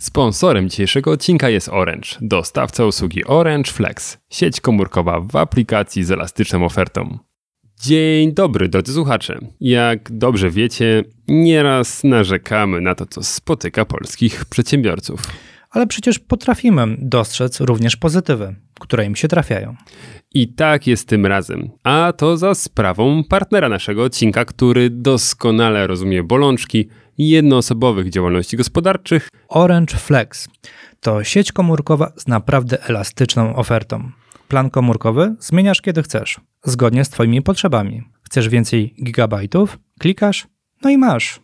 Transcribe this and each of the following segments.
Sponsorem dzisiejszego odcinka jest Orange, dostawca usługi Orange Flex, sieć komórkowa w aplikacji z elastyczną ofertą. Dzień dobry, drodzy słuchacze. Jak dobrze wiecie, nieraz narzekamy na to, co spotyka polskich przedsiębiorców. Ale przecież potrafimy dostrzec również pozytywy, które im się trafiają. I tak jest tym razem. A to za sprawą partnera naszego odcinka, który doskonale rozumie bolączki jednoosobowych działalności gospodarczych. Orange Flex to sieć komórkowa z naprawdę elastyczną ofertą. Plan komórkowy zmieniasz kiedy chcesz, zgodnie z Twoimi potrzebami. Chcesz więcej gigabajtów? Klikasz, no i masz.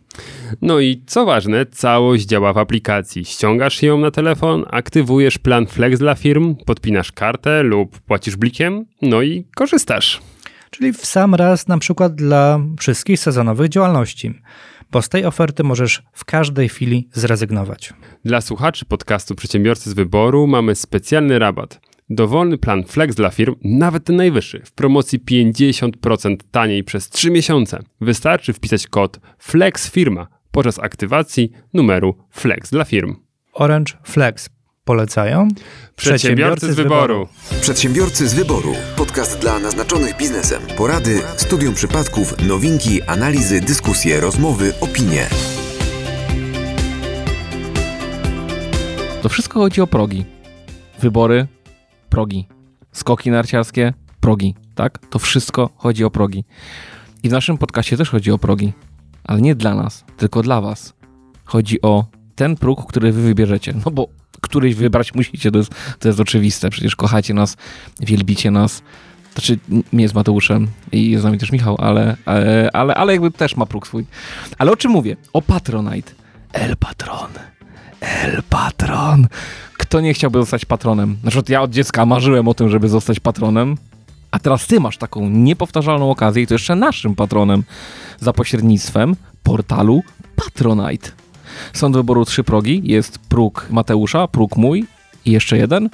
No i co ważne, całość działa w aplikacji. Ściągasz ją na telefon, aktywujesz plan Flex dla firm, podpinasz kartę lub płacisz blikiem, no i korzystasz. Czyli w sam raz na przykład dla wszystkich sezonowych działalności bo z tej oferty możesz w każdej chwili zrezygnować. Dla słuchaczy podcastu Przedsiębiorcy z Wyboru mamy specjalny rabat. Dowolny plan Flex dla firm, nawet ten najwyższy, w promocji 50% taniej przez 3 miesiące. Wystarczy wpisać kod FLEXFIRMA podczas aktywacji numeru Flex dla firm. Orange Flex Polecają Przedsiębiorcy z wyboru. Przedsiębiorcy z wyboru. Podcast dla naznaczonych biznesem. Porady, studium przypadków, nowinki, analizy, dyskusje, rozmowy, opinie. To wszystko chodzi o progi. Wybory, progi. Skoki narciarskie, progi. Tak? To wszystko chodzi o progi. I w naszym podcaście też chodzi o progi. Ale nie dla nas, tylko dla was. Chodzi o ten próg, który wy wybierzecie. No bo któryś wybrać musicie, to jest, to jest oczywiste. Przecież kochacie nas, wielbicie nas. Znaczy, mnie z Mateuszem i jest z nami też Michał, ale, ale, ale, ale jakby też ma próg swój. Ale o czym mówię? O Patronite. El Patron. El Patron. Kto nie chciałby zostać patronem? Na przykład ja od dziecka marzyłem o tym, żeby zostać patronem, a teraz ty masz taką niepowtarzalną okazję i to jeszcze naszym patronem za pośrednictwem portalu Patronite. Są wyboru trzy progi. Jest próg Mateusza, próg mój i jeszcze jeden.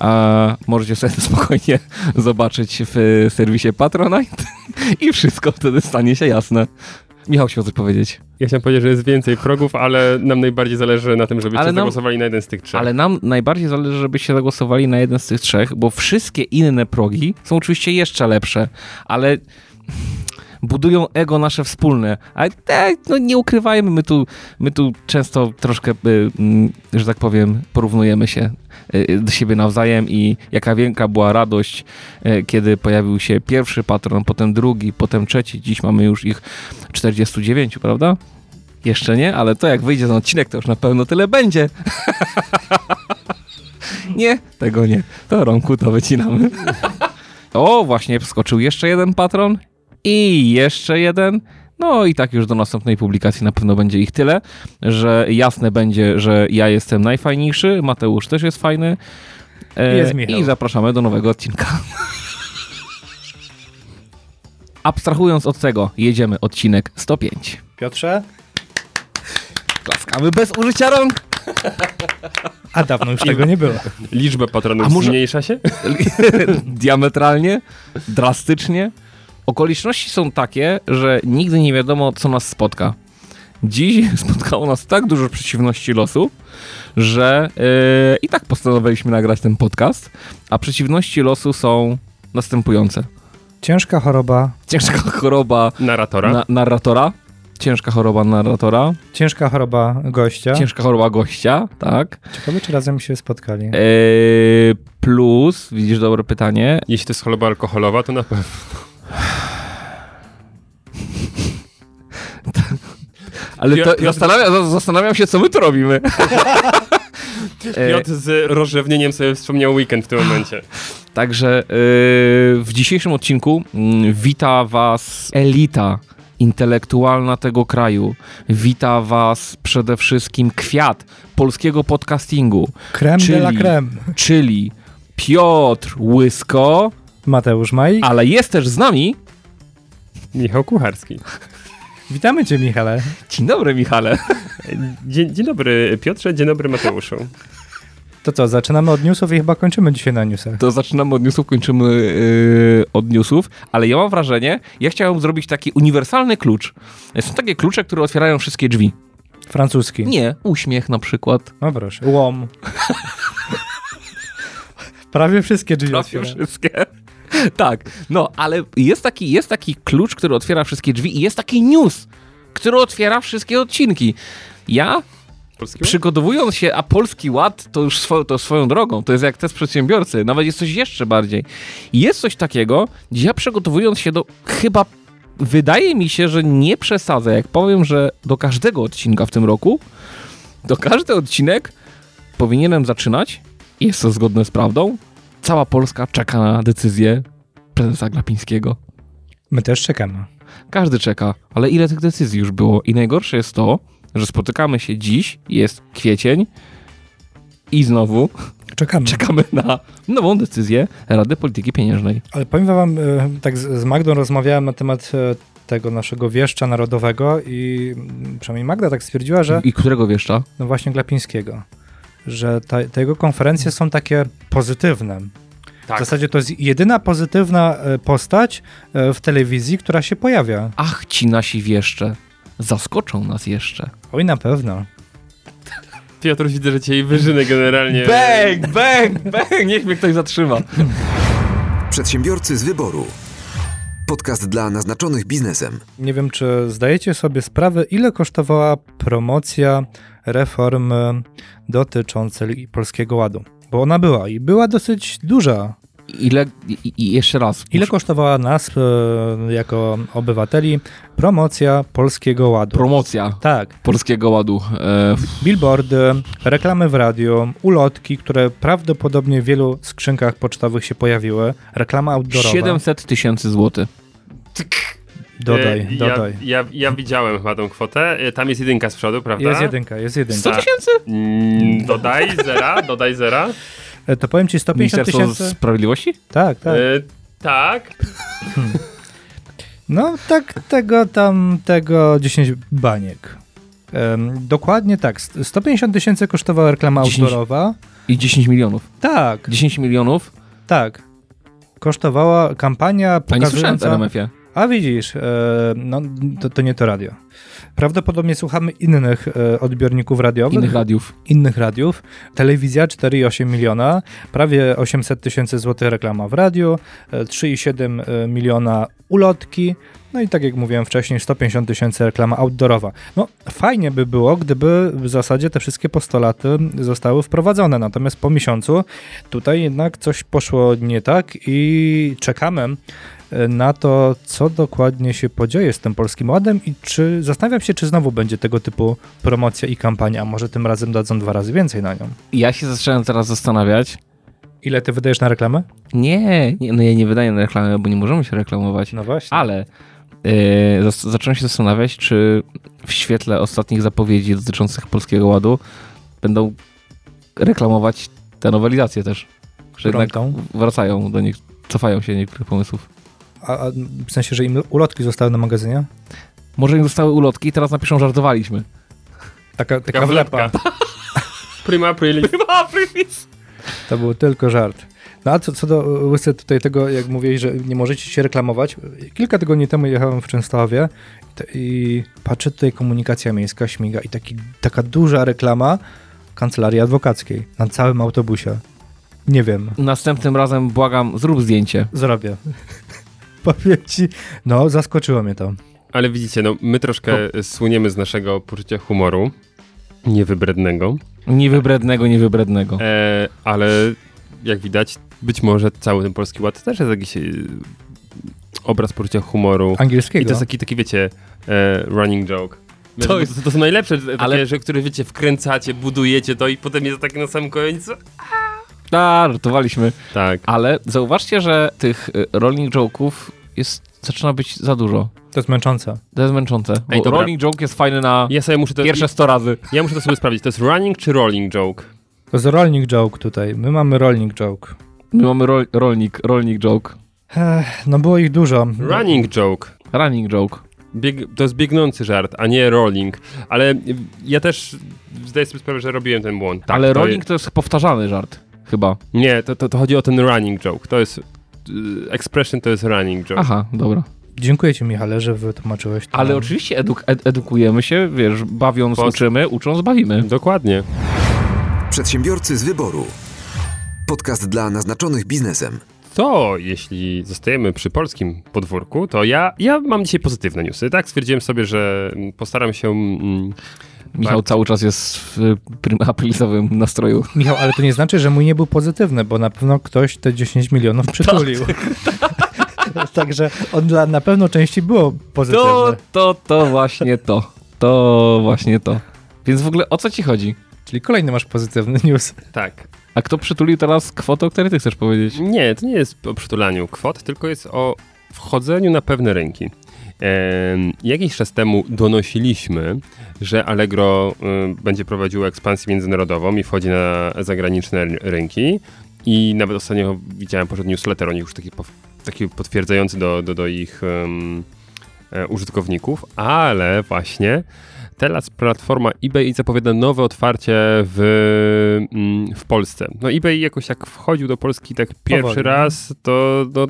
A możecie sobie spokojnie zobaczyć w serwisie Patronite i wszystko wtedy stanie się jasne. Michał chciał coś powiedzieć. Ja chciałem powiedzieć, że jest więcej progów, ale nam najbardziej zależy na tym, żebyście nam, zagłosowali na jeden z tych trzech. Ale nam najbardziej zależy, żebyście zagłosowali na jeden z tych trzech, bo wszystkie inne progi są oczywiście jeszcze lepsze, ale budują ego nasze wspólne. A te, no nie ukrywajmy, my tu, my tu często troszkę, y, mm, że tak powiem, porównujemy się y, do siebie nawzajem i jaka wielka była radość, y, kiedy pojawił się pierwszy patron, potem drugi, potem trzeci. Dziś mamy już ich 49, prawda? Jeszcze nie, ale to jak wyjdzie ten odcinek, to już na pewno tyle będzie. nie, tego nie. To rąku to wycinamy. o, właśnie wskoczył jeszcze jeden patron i jeszcze jeden. No i tak już do następnej publikacji na pewno będzie ich tyle, że jasne będzie, że ja jestem najfajniejszy, Mateusz też jest fajny. E, jest Michał. I zapraszamy do nowego odcinka. Abstrahując od tego, jedziemy odcinek 105. Piotrze? Klaskamy bez użycia rąk. A dawno już tego nie było. Liczba patronów może... zmniejsza się? Diametralnie? Drastycznie? Okoliczności są takie, że nigdy nie wiadomo, co nas spotka. Dziś spotkało nas tak dużo przeciwności losu, że yy, i tak postanowiliśmy nagrać ten podcast, a przeciwności losu są następujące. Ciężka choroba. Ciężka choroba narratora. Na, narratora. Ciężka choroba narratora. Ciężka choroba gościa. Ciężka choroba gościa, tak. Ciekawe, czy razem się spotkali. Yy, plus, widzisz dobre pytanie. Jeśli to jest choroba alkoholowa, to na pewno. Ale to zastanawiam, zastanawiam się, co my tu robimy. Piotr z rozrzewnieniem sobie wspomniał weekend w tym momencie. Także yy, w dzisiejszym odcinku yy, wita was elita intelektualna tego kraju. Wita was przede wszystkim kwiat polskiego podcastingu. Krem czyli, de la creme. Czyli Piotr Łysko. Mateusz Maj. Ale jest też z nami Michał Kucharski. Witamy Cię, Michale. Dzień dobry, Michale. Dzień, dzień dobry, Piotrze, dzień dobry, Mateuszu. To co, zaczynamy od newsów i chyba kończymy dzisiaj na newsach. To zaczynamy od newsów, kończymy yy, od newsów, ale ja mam wrażenie, ja chciałem zrobić taki uniwersalny klucz. Są takie klucze, które otwierają wszystkie drzwi. Francuski. Nie, uśmiech na przykład. No proszę. Łom. Prawie wszystkie drzwi Prawie otwiera. wszystkie. Tak, no, ale jest taki, jest taki klucz, który otwiera wszystkie drzwi i jest taki news, który otwiera wszystkie odcinki. Ja Polski przygotowując się, a Polski Ład to już swo, to swoją drogą, to jest jak test przedsiębiorcy, nawet jest coś jeszcze bardziej. Jest coś takiego, gdzie ja przygotowując się do chyba, wydaje mi się, że nie przesadzę, jak powiem, że do każdego odcinka w tym roku, do każdy odcinek powinienem zaczynać, jest to zgodne z prawdą, cała Polska czeka na decyzję prezesa Glapińskiego. My też czekamy. Każdy czeka, ale ile tych decyzji już było? I najgorsze jest to, że spotykamy się dziś, jest kwiecień i znowu Czekamy. czekamy na nową decyzję Rady Polityki Pieniężnej. Ale powiem wam, e, tak z Magdą rozmawiałem na temat e, tego naszego wieszcza narodowego i mm, przynajmniej Magda tak stwierdziła, że I którego wieszcza? no właśnie Glapińskiego, że ta, te jego konferencje są takie pozytywne. Tak. W zasadzie to jest jedyna pozytywna e, postać e, w telewizji, która się pojawia. Ach, ci nasi wieszcze. Zaskoczą nas jeszcze. Oj, na pewno. Piotr, widzę, że cię wyżyny generalnie. Bang, bang, bang! Niech mnie ktoś zatrzyma. Przedsiębiorcy z wyboru. Podcast dla naznaczonych biznesem. Nie wiem, czy zdajecie sobie sprawę, ile kosztowała promocja reformy dotyczącej Polskiego Ładu. Bo ona była i była dosyć duża. Ile, i, i jeszcze raz. Ile kosztowała nas e, jako obywateli promocja Polskiego Ładu? Promocja tak, Polskiego Ładu. E, billboardy, reklamy w radiu, ulotki, które prawdopodobnie w wielu skrzynkach pocztowych się pojawiły, reklama outdoorowa. 700 tysięcy złotych. Dodaj, E, dodaj. Ja, ja, ja widziałem chyba tą kwotę. E, Tam jest jedynka z przodu, prawda? Jest jedynka, jest jedynka. 100 tysięcy? Mm, dodaj zera, dodaj zera. E, To powiem ci 150 Ministerstwo tysięcy. Sprawiedliwości? Tak, tak. E, tak. No tak, tego tam, tego 10 baniek. Em, dokładnie tak. St- 150 tysięcy kosztowała reklama 10. outdoorowa. I 10 milionów. Tak, 10 milionów? tak. Kosztowała kampania A nie słyszałem pokazująca... RMF-ie. A widzisz, e, no to, to nie to radio. Prawdopodobnie słuchamy innych e, odbiorników radiowych, Innych radiów. innych radiów. Telewizja 4,8 miliona, prawie 800 tysięcy złotych reklama w radiu, e, 3,7 e, miliona ulotki, no i tak jak mówiłem wcześniej, 150 tysięcy reklama outdoorowa. No fajnie by było, gdyby w zasadzie te wszystkie postulaty zostały wprowadzone, natomiast po miesiącu tutaj jednak coś poszło nie tak i czekamy na to, co dokładnie się podzieje z tym Polskim Ładem i czy, zastanawiam się, czy znowu będzie tego typu promocja i kampania, a może tym razem dadzą dwa razy więcej na nią. Ja się zacząłem teraz zastanawiać. Ile ty wydajesz na reklamę? Nie, nie no ja nie wydaję na reklamę, bo nie możemy się reklamować. No właśnie. Ale yy, zacząłem się zastanawiać, czy w świetle ostatnich zapowiedzi dotyczących Polskiego Ładu będą reklamować te nowelizacje też. Że Którą jednak tą? wracają do nich, cofają się niektórych pomysłów. A, a w sensie, że im ulotki zostały na magazynie? Może im zostały ulotki i teraz napiszą żartowaliśmy. Taka, taka, Taka wlepa. wlepka. Prima aprilis. To był tylko żart. No a co, co do łysy tutaj tego, jak mówiłeś, że nie możecie się reklamować. Kilka tygodni temu jechałem w Częstochowie i, i patrzę tutaj komunikacja miejska śmiga i taki, taka duża reklama kancelarii adwokackiej na całym autobusie. Nie wiem, Następnym razem błagam, zrób zdjęcie. zrobię. Powiem ci, no zaskoczyło mnie to. Ale widzicie, no my troszkę słoniemy z naszego poczucia humoru. Niewybrednego. Niewybrednego, niewybrednego. E, ale jak widać, być może cały ten polski ład też jest jakiś e, obraz poczucia humoru. Angielskiego. I to jest taki, taki wiecie, e, running joke. To To, jest- to, to są najlepsze, takie, Ale- że, które wiecie, wkręcacie, budujecie to i potem jest takie na samym końcu. A, żartowaliśmy. Tak. Ale zauważcie, że tych y, rolling joke'ów jest, zaczyna być za dużo. To jest męczące. To jest męczące. Ej, dobra. rolling joke jest fajny na Ja sobie muszę to, pierwsze 100 razy. ja muszę to sobie sprawdzić. To jest running czy rolling joke? To jest rolling joke tutaj. My mamy rolling joke. My mamy rol, rolnik, rolnik joke. Ech, no było ich dużo. Running joke. Running joke. Bieg, to jest biegnący żart, a nie rolling. Ale ja też zdaję sobie sprawę, że robiłem ten błąd. Tak, Ale to rolling to jest powtarzany żart. Chyba. Nie, to, to, to chodzi o ten running joke. To jest... y, Expression to jest running joke. Aha, dobra. Dziękuję Ci, Michale, że wytłumaczyłeś to. Ale oczywiście eduk ed edukujemy się, wiesz, bawiąc Post- uczymy, ucząc bawimy. Dokładnie. Przedsiębiorcy z wyboru. Podcast dla naznaczonych biznesem. To jeśli zostajemy przy polskim podwórku, to ja, ja mam dzisiaj pozytywne newsy. Tak, stwierdziłem sobie, że mm, postaram się. Mm, Michał cały czas jest w aprilowym nastroju. Michał, ale to nie znaczy, że mój nie był pozytywny, bo na pewno ktoś te 10 milionów przytulił. Także on dla na pewno części było pozytywne. To, to, to właśnie to. To właśnie to. Więc w ogóle o co ci chodzi? Czyli kolejny masz pozytywny news. tak. A kto przytulił teraz kwotę, o której ty chcesz powiedzieć? Nie, to nie jest o przytulaniu kwot, tylko jest o wchodzeniu na pewne rynki. Jakiś czas temu donosiliśmy, że Allegro y, będzie prowadziło ekspansję międzynarodową i wchodzi na zagraniczne rynki. I nawet ostatnio widziałem poszedł newsletter o nich już taki, taki potwierdzający do, do, do ich e, użytkowników, ale właśnie teraz platforma eBay zapowiada nowe otwarcie w, mm, w Polsce. No eBay jakoś jak wchodził do Polski tak pierwszy Powoli, raz, to no,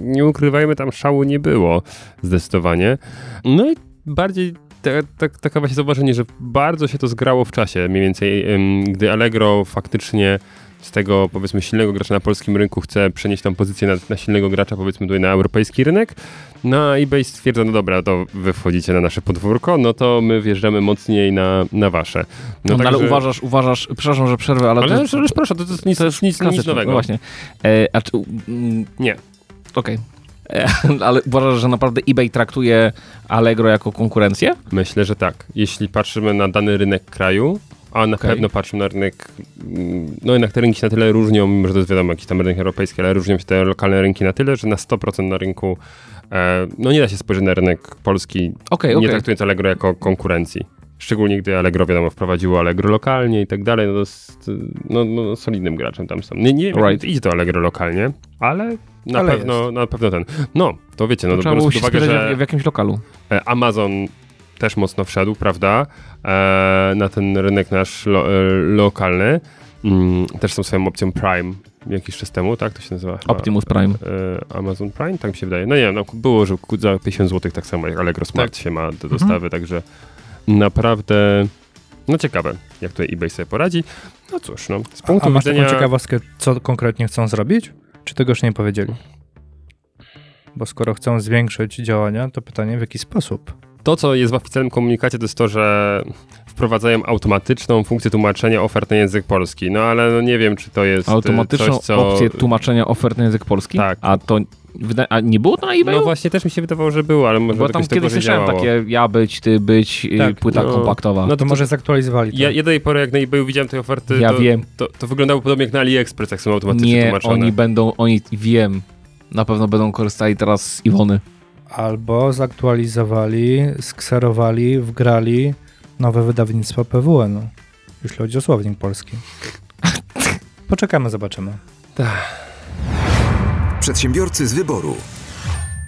nie ukrywajmy, tam szału nie było zdecydowanie. No i bardziej ta, ta, taka właśnie zauważenie, że bardzo się to zgrało w czasie, mniej więcej, gdy Allegro faktycznie z tego powiedzmy silnego gracza na polskim rynku chce przenieść tam pozycję na, na silnego gracza powiedzmy tutaj na europejski rynek, no a eBay stwierdza, no dobra, to wy wchodzicie na nasze podwórko, no to my wjeżdżamy mocniej na, na wasze. No, ale także- uważasz, uważasz, przepraszam, że przerwę, ale, Ale, to, proszę, to, to jest nic, to jest nic, nic nowego. No właśnie. E, a czy, mm, Nie. Okej. E, Ale uważasz, że naprawdę eBay traktuje Allegro jako konkurencję? Myślę, że tak. Jeśli patrzymy na dany rynek kraju, a na Okej. pewno patrzymy na rynek, mm, no jednak te rynki się na tyle różnią, mimo że to jest wiadomo jakiś tam rynek europejski, ale różnią się te lokalne rynki na tyle, że na 100% na rynku, e, no nie da się spojrzeć na rynek polski, Okej, nie okej. traktując Allegro jako konkurencji. Szczególnie gdy Allegro, wiadomo, wprowadziło Allegro lokalnie i tak dalej, no to jest no, no, solidnym graczem tam są. Nie, nie wiem, Right. idzie to Allegro lokalnie, ale na, Ale pewno, na pewno ten. No, to wiecie, no To biorąc pod uwagę, że... w, w jakimś lokalu. E, Amazon też mocno wszedł, prawda, na ten rynek nasz lo, e, lokalny. Mm, też są swoją opcją Prime jakiś czas temu, tak to się nazywa? chyba? Optimus Prime. E, Amazon Prime, tak mi się wydaje. No nie wiem, no, było, że za 50 zł tak samo jak Allegro Smart się ma do dostawy, także naprawdę no ciekawe, jak tutaj eBay sobie poradzi. No cóż, no, z punktu A masz widzenia... taką ciekawostkę, co konkretnie chcą zrobić? Czy tego już nie powiedzieli? Bo skoro chcą zwiększyć działania, to pytanie w jaki sposób? To, co jest w oficjalnym komunikacie, to jest to, że wprowadzają automatyczną funkcję tłumaczenia ofert na język polski. No ale no, nie wiem, czy to jest e, Automatyczną coś, co... opcję tłumaczenia ofert na język polski? Tak. A to a nie było to na eBayu? No właśnie, też mi się wydawało, że było, ale może Bo tam kiedyś tak słyszałem działało. takie ja być, ty być, y, Tak, płyta no. kompaktowa. No To, to- może zaktualizowali to. Ja, ja do tej pory, jak na eBayu widziałem te oferty, Ja to, wiem. To, to wyglądało podobnie jak na AliExpress, jak są automatycznie nie, tłumaczone. oni będą, oni wiem, na pewno będą korzystali teraz z Iwony. Albo zaktualizowali, skserowali, wgrali nowe wydawnictwo PWN, jeśli chodzi o słownik polski. Poczekamy, zobaczymy. Przedsiębiorcy z wyboru.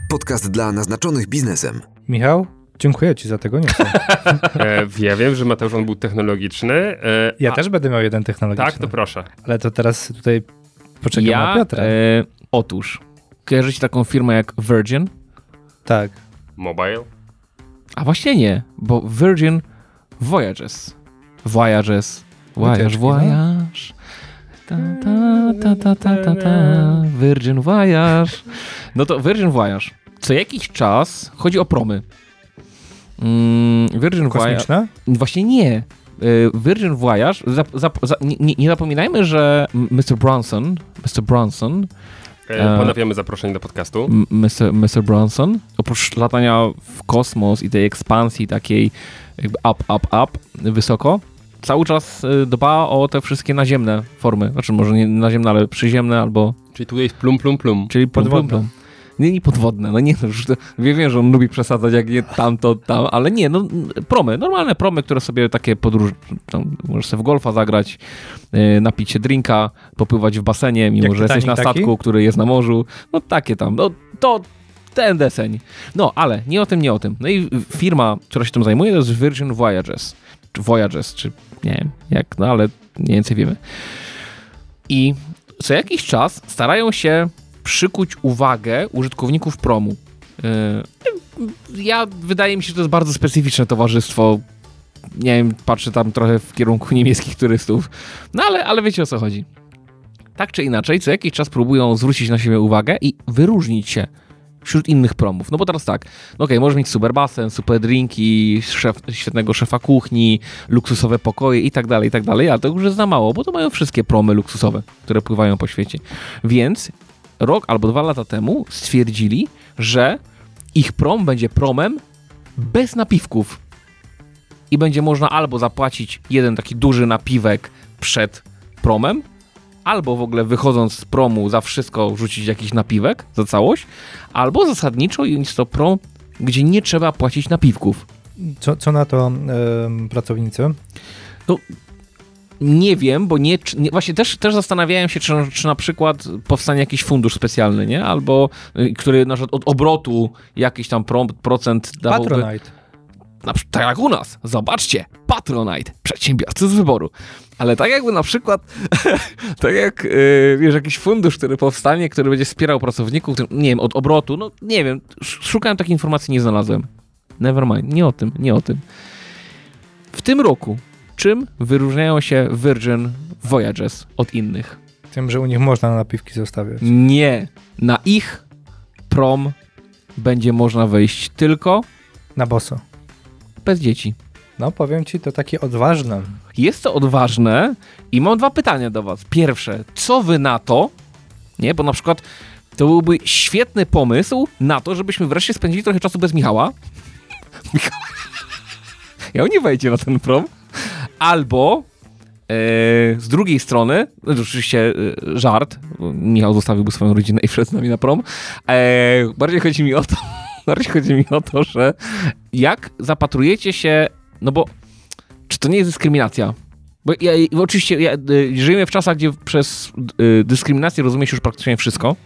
Podcast dla naznaczonych biznesem. Michał, dziękuję Ci za tego newsa. E, ja wiem, że Mateusz on był technologiczny. E, Ja a, też będę miał jeden technologiczny. Tak, to proszę. Ale to teraz tutaj poczekam ja, na Piotra. e, otóż, kojarzycie taką firmę jak Virgin? Tak. Mobile. A właśnie nie, bo Virgin Voyages. Voyages. Voyage, no. voyage. Ta, ta, ta, ta, ta, ta, ta. Virgin Voyage. No to Virgin Voyage. Co jakiś czas chodzi o promy. Mm, Virgin Voyage. Kosmiczne? Właśnie nie. Y, Virgin Voyage, zap, zap, za, nie, nie- nie zapominajmy, że Mr. Bronson, Mr. Bronson, E, E, ponawiamy zaproszenie do podcastu. Mr. Mr. Bronson, oprócz latania w kosmos i tej ekspansji takiej jakby up, up, up, wysoko, cały czas y, dba o te wszystkie naziemne formy. Znaczy może nie naziemne, ale przyziemne albo, Czyli tutaj jest plum, plum, plum. czyli plum, plum, Podwodne. plum. Nie podwodne, no nie, no już to, wiem, że on lubi przesadzać, jak nie tamto, tam, ale nie, no promy, normalne promy, które sobie takie podróż, tam, możesz sobie w golfa zagrać, y, napić się drinka, popływać w basenie, mimo Jak że jesteś na Titanic taki? statku, który jest na morzu, no takie tam, no to ten deseń. No, ale nie o tym, nie o tym. No i firma, która się tym zajmuje, to jest Virgin Voyages, czy Voyages, czy nie wiem, jak, no ale mniej więcej wiemy. I co jakiś czas starają się przykuć uwagę użytkowników promu. Yy, ja wydaje mi się, że to jest bardzo specyficzne towarzystwo. Nie wiem, patrzę tam trochę w kierunku niemieckich turystów. No ale, ale wiecie o co chodzi. Tak czy inaczej, co jakiś czas próbują zwrócić na siebie uwagę i wyróżnić się wśród innych promów. No bo teraz tak, no okej, okay, możesz mieć super basen, super drinki, szef, świetnego szefa kuchni, luksusowe pokoje i tak dalej, i tak dalej, ale to już jest za mało, bo to mają wszystkie promy luksusowe, które pływają po świecie. Więc rok albo dwa lata temu stwierdzili, że ich prom będzie promem bez napiwków. I będzie można albo zapłacić jeden taki duży napiwek przed promem, albo w ogóle wychodząc z promu za wszystko rzucić jakiś napiwek za całość, albo zasadniczo jest to prom, gdzie nie trzeba płacić napiwków. Co, co na to yy, pracownicy? No, nie wiem, bo nie, nie, właśnie też, też zastanawiałem się, czy, czy na przykład powstanie jakiś fundusz specjalny, nie? Albo y, który na przykład od obrotu jakiś tam pro, procent dawałby. Patronite. Na, tak jak u nas. Zobaczcie, Patronite, przedsiębiorcy z wyboru. Ale tak jakby na przykład, tak jak, yy, wiesz, jakiś fundusz, który powstanie, który będzie wspierał pracowników, nie wiem, od obrotu, no nie wiem, szukałem takiej informacji, nie znalazłem. Never mind, nie o tym, nie o tym. W tym roku, czym wyróżniają się Virgin Voyages od innych? Tym, że u nich można napiwki zostawiać. Nie. Na ich prom będzie można wejść tylko na boso. Bez dzieci. No, powiem ci, to takie odważne. Jest to odważne i mam dwa pytania do was. Pierwsze, co wy na to? Nie, bo na przykład to byłby świetny pomysł na to, żebyśmy wreszcie spędzili trochę czasu bez Michała. Michał... Ja nie wejdzie na ten prom. Albo e, z drugiej strony, no oczywiście e, żart, Michał zostawiłby swoją rodzinę i wszedł z nami na prom. E, bardziej chodzi mi o to, bardziej chodzi mi o to, że jak zapatrujecie się no bo czy to nie jest dyskryminacja? Bo ja, oczywiście ja, żyjemy w czasach, gdzie przez dyskryminację rozumie się już praktycznie wszystko.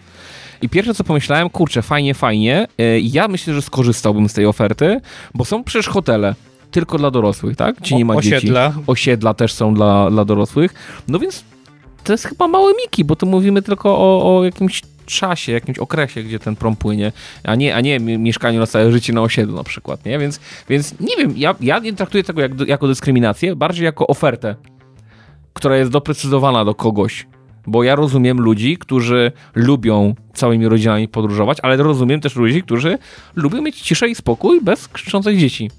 I pierwsze co pomyślałem, kurczę, fajnie, fajnie. Ja myślę, że skorzystałbym z tej oferty, bo są przecież hotele tylko dla dorosłych, tak? Ci nie ma osiedla. dzieci. Osiedla też są dla, dla dorosłych. No więc to jest chyba małe miki, bo tu mówimy tylko o, o jakimś czasie, jakimś okresie, gdzie ten prom płynie, a nie, a nie mieszkaniu na całe życie na osiedlu na przykład, nie? Więc, więc nie wiem, ja, ja nie traktuję tego jak, jako dyskryminację, bardziej jako ofertę, która jest doprecyzowana do kogoś. Bo ja rozumiem ludzi, którzy lubią całymi rodzinami podróżować, ale rozumiem też ludzi, którzy lubią mieć ciszę i spokój bez krzyczących dzieci.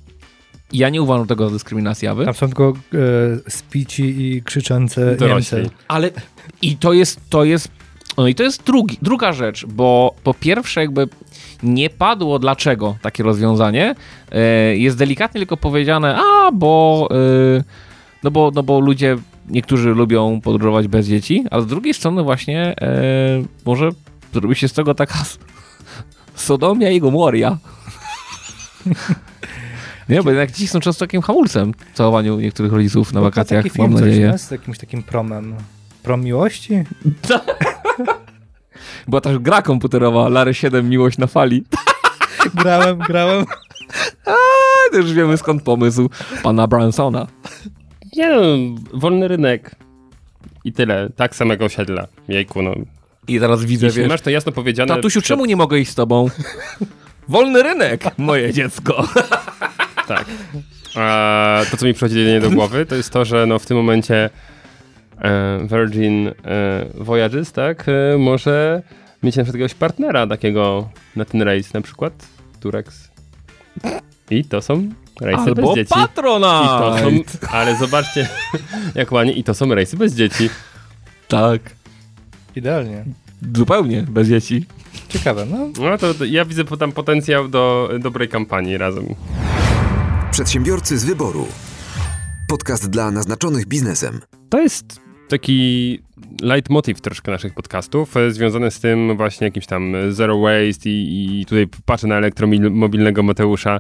Ja nie uważam tego za dyskryminację, a wy? Tam są tylko e, spici i krzyczące Niemcy. Ale i to jest, to jest no i to jest drugi, druga rzecz, bo po pierwsze jakby nie padło dlaczego takie rozwiązanie. E, jest delikatnie tylko powiedziane, a bo, e, no bo, no bo ludzie, niektórzy lubią podróżować bez dzieci, a z drugiej strony właśnie e, może zrobi się z tego taka Sodomia i Gomoria. Nie, bo jednak dzieci są często takim hamulcem w całowaniu niektórych rodziców na bo wakacjach, mam nadzieję. Coś, z jakimś takim promem. Prom miłości? Była też gra komputerowa, Lary 7 Miłość na fali. grałem, grałem. A, już wiemy skąd pomysł pana Bransona. Nie no, wolny rynek. I tyle. Tak samego osiedla. Jejku, no. I teraz widzę, Jeśli wiesz... masz to jasno powiedziane... Tatusiu, przed... czemu nie mogę iść z tobą? Wolny rynek, moje dziecko. Tak. A to, co mi przychodzi do głowy, to jest to, że no w tym momencie E, Virgin e, Voyages, tak, e, może mieć na przykład jakiegoś partnera takiego na ten rejs, na przykład Turex. I to są rejsy Albo bez dzieci. Patronite. I to są, ale zobaczcie, jak ładnie, i to są rejsy bez dzieci. Tak. Idealnie. Zupełnie bez dzieci. Ciekawe, no. No to, to ja widzę tam potencjał do dobrej kampanii razem. Przedsiębiorcy z wyboru. Podcast dla naznaczonych biznesem. To jest taki leitmotiv troszkę naszych podcastów, e, związany z tym właśnie jakimś tam zero waste i, i tutaj patrzę na elektromobilnego Mateusza e,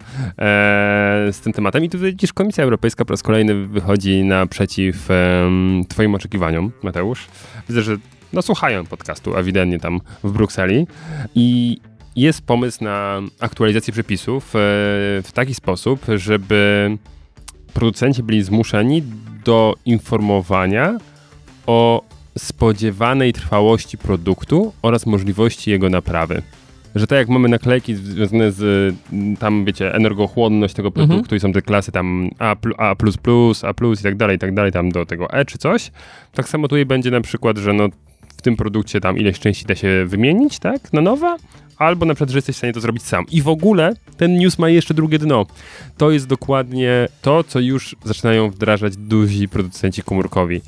z tym tematem i tu widzisz Komisja Europejska po raz kolejny wychodzi naprzeciw e, twoim oczekiwaniom, Mateusz. Widzę, że no, słuchają podcastu ewidentnie tam w Brukseli i jest pomysł na aktualizację przepisów e, w taki sposób, żeby producenci byli zmuszeni do informowania o spodziewanej trwałości produktu oraz możliwości jego naprawy. że tak jak mamy naklejki związane z mm, tam, wiecie, energochłonność tego Mhm. produktu i są te klasy tam A, A++, A+, i tak dalej, i tak dalej, tam do tego E czy coś, tak samo tutaj będzie na przykład, że no w tym produkcie tam ileś części da się wymienić, tak, na nowe, albo na przykład, że jesteś w stanie to zrobić sam. I w ogóle ten news ma jeszcze drugie dno. To jest dokładnie to, co już zaczynają wdrażać duzi producenci komórkowi.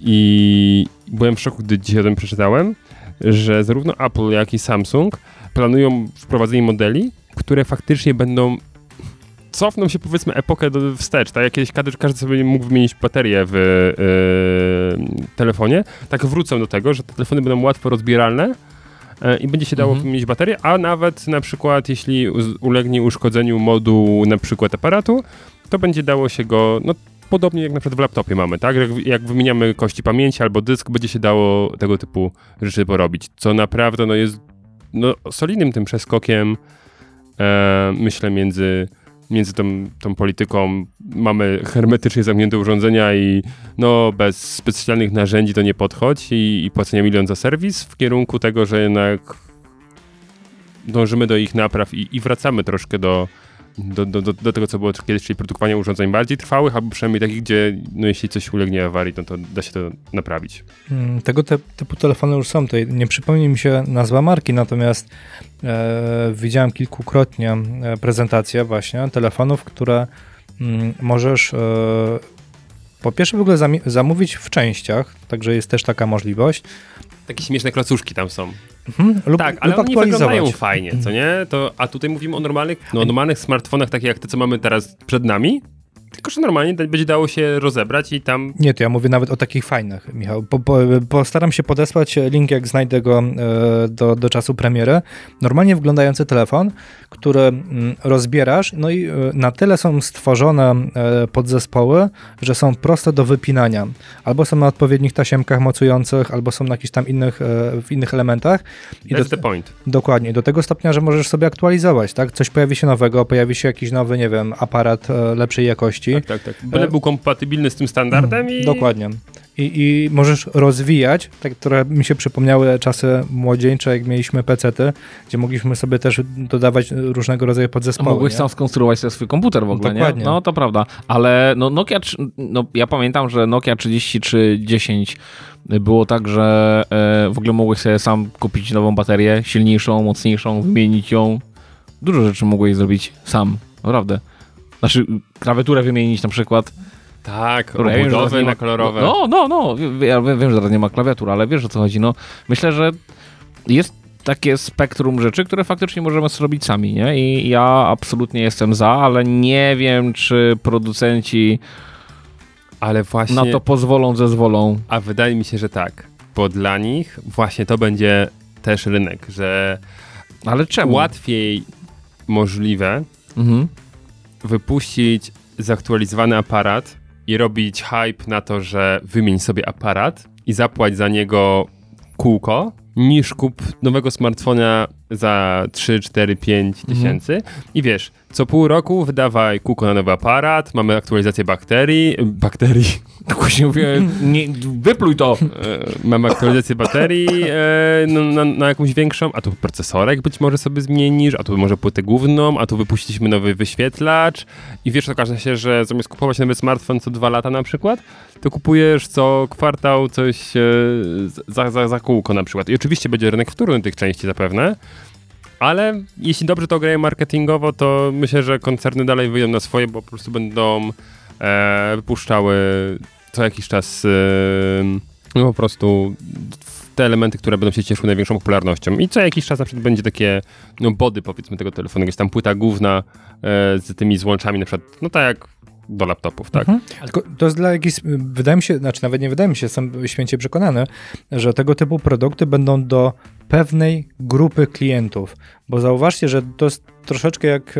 I byłem w szoku, gdy dzisiaj o tym przeczytałem, że zarówno Apple, jak i Samsung planują wprowadzenie modeli, które faktycznie będą cofną się powiedzmy epokę do, wstecz, tak jak kiedyś każdy, każdy sobie mógł wymienić baterię w yy, telefonie, tak wrócą do tego, że te telefony będą łatwo rozbieralne i będzie się dało Mhm. wymienić baterię, a nawet na przykład jeśli ulegnie uszkodzeniu moduł na przykład aparatu, to będzie dało się go, no podobnie jak na przykład w laptopie mamy, tak? Jak, jak wymieniamy kości pamięci albo dysk, będzie się dało tego typu rzeczy porobić, co naprawdę no, jest no, solidnym tym przeskokiem, e, myślę, między, między tą, tą polityką. Mamy hermetycznie zamknięte urządzenia i no, bez specjalnych narzędzi to nie podchodź i, i płacenia milion za serwis w kierunku tego, że jednak dążymy do ich napraw i, i wracamy troszkę do, do, do, do, do tego, co było kiedyś, czyli produkowania urządzeń bardziej trwałych, albo przynajmniej takich, gdzie no, jeśli coś ulegnie awarii, no to da się to naprawić. Mm, Tego te, typu telefony już są. Tutaj nie przypomni mi się nazwa marki, natomiast e, widziałem kilkukrotnie e, prezentacje właśnie telefonów, które mm, możesz e, po pierwsze w ogóle zamówić w częściach, także jest też taka możliwość. Takie śmieszne klocuszki tam są. Mhm, lub, Tak, ale lub oni wyglądają fajnie, co nie? To, a tutaj mówimy o normalnych, no, o normalnych smartfonach, takich jak te, co mamy teraz przed nami, tylko że normalnie będzie dało się rozebrać i tam... Nie, to ja mówię nawet o takich fajnych, Michał. Po, po, postaram się podesłać link, jak znajdę go e, do, do czasu premiery. Normalnie wyglądający telefon, który mm, rozbierasz, no i e, na tyle są stworzone e, podzespoły, że są proste do wypinania. Albo są na odpowiednich tasiemkach mocujących, albo są na jakichś tam innych, w innych elementach. I That's do, the point. Dokładnie, do tego stopnia, że możesz sobie aktualizować, tak? Coś pojawi się nowego, pojawi się jakiś nowy, nie wiem, aparat lepszej jakości. Tak, tak, tak. Byle był kompatybilny z tym standardem i... Dokładnie. I, I możesz rozwijać, tak, które mi się przypomniały czasy młodzieńcze, jak mieliśmy pecety, gdzie mogliśmy sobie też dodawać różnego rodzaju A podzespoły. Mogłeś nie? sam skonstruować sobie swój komputer w ogóle, Dokładnie. nie? No to prawda. Ale no Nokia, no ja pamiętam, że Nokia 3310 było tak, że e, w ogóle mogłeś sobie sam kupić nową baterię, silniejszą, mocniejszą, wymienić ją. Dużo rzeczy mogłeś zrobić sam, naprawdę. Znaczy, klawiaturę wymienić na przykład. Tak, Dobra, ja obudowy ma- na kolorowe. No, no, no. Ja wiem, że teraz nie ma klawiatur, ale wiesz o co chodzi. No, myślę, że jest takie spektrum rzeczy, które faktycznie możemy zrobić sami, nie? I ja absolutnie jestem za, ale nie wiem, czy producenci Ale właśnie... na to pozwolą, zezwolą. A wydaje mi się, że tak. Bo dla nich właśnie to będzie też rynek, że Ale czemu? łatwiej możliwe Mhm. Wypuścić zaktualizowany aparat i robić hype na to, że wymień sobie aparat i zapłać za niego kółko, niż kup nowego smartfona za 3, 4, 5 tysięcy. I wiesz, co pół roku wydawaj kółko na nowy aparat, mamy aktualizację bakterii, bakterii, Właśnie mówię, nie, wypluj to. e, mamy aktualizację baterii e, no, na, na jakąś większą, a tu procesorek być może sobie zmienisz, a tu może płytę główną, a tu wypuściliśmy nowy wyświetlacz i wiesz, okaże się, że zamiast kupować nowy smartfon co dwa lata na przykład, to kupujesz co kwartał coś za, za, za kółko na przykład. I oczywiście będzie rynek wtórny tych części zapewne, ale jeśli dobrze to grają marketingowo, to myślę, że koncerny dalej wyjdą na swoje, bo po prostu będą e, wypuszczały co jakiś czas e, no po prostu te elementy, które będą się cieszyły największą popularnością. I co jakiś czas na przykład będzie takie no, body powiedzmy tego telefonu, jakaś tam płyta główna e, z tymi złączami na przykład, no tak jak do laptopów, tak? Mhm. Tylko to jest dla jakichś, wydaje mi się, znaczy nawet nie wydaje mi się, jestem święcie przekonany, że tego typu produkty będą do pewnej grupy klientów, bo zauważcie, że to jest troszeczkę jak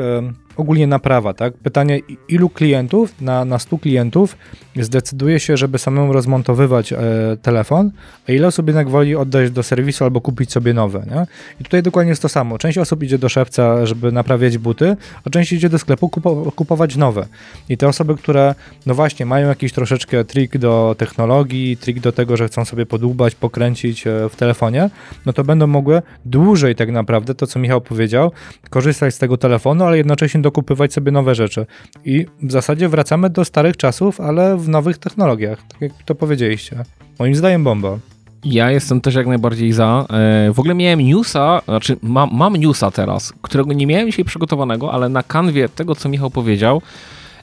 ogólnie naprawa, tak? Pytanie, ilu klientów na, na 100 klientów zdecyduje się, żeby samemu rozmontowywać e, telefon, a ile osób jednak woli oddać do serwisu albo kupić sobie nowe. Nie? I tutaj dokładnie jest to samo. Część osób idzie do szewca, żeby naprawiać buty, a część idzie do sklepu kupo kupować nowe. I te osoby, które no właśnie mają jakiś troszeczkę trik do technologii, trik do tego, że chcą sobie podłubać, pokręcić e, w telefonie, no to będą mogły dłużej tak naprawdę, to co Michał powiedział, korzystać z tego telefonu, ale jednocześnie dokupywać sobie nowe rzeczy. I w zasadzie wracamy do starych czasów, ale w nowych technologiach, tak jak to powiedzieliście. Moim zdaniem bomba. Ja jestem też jak najbardziej za. E, w ogóle miałem newsa, znaczy mam, mam newsa teraz, którego nie miałem dzisiaj przygotowanego, ale na kanwie tego, co Michał powiedział,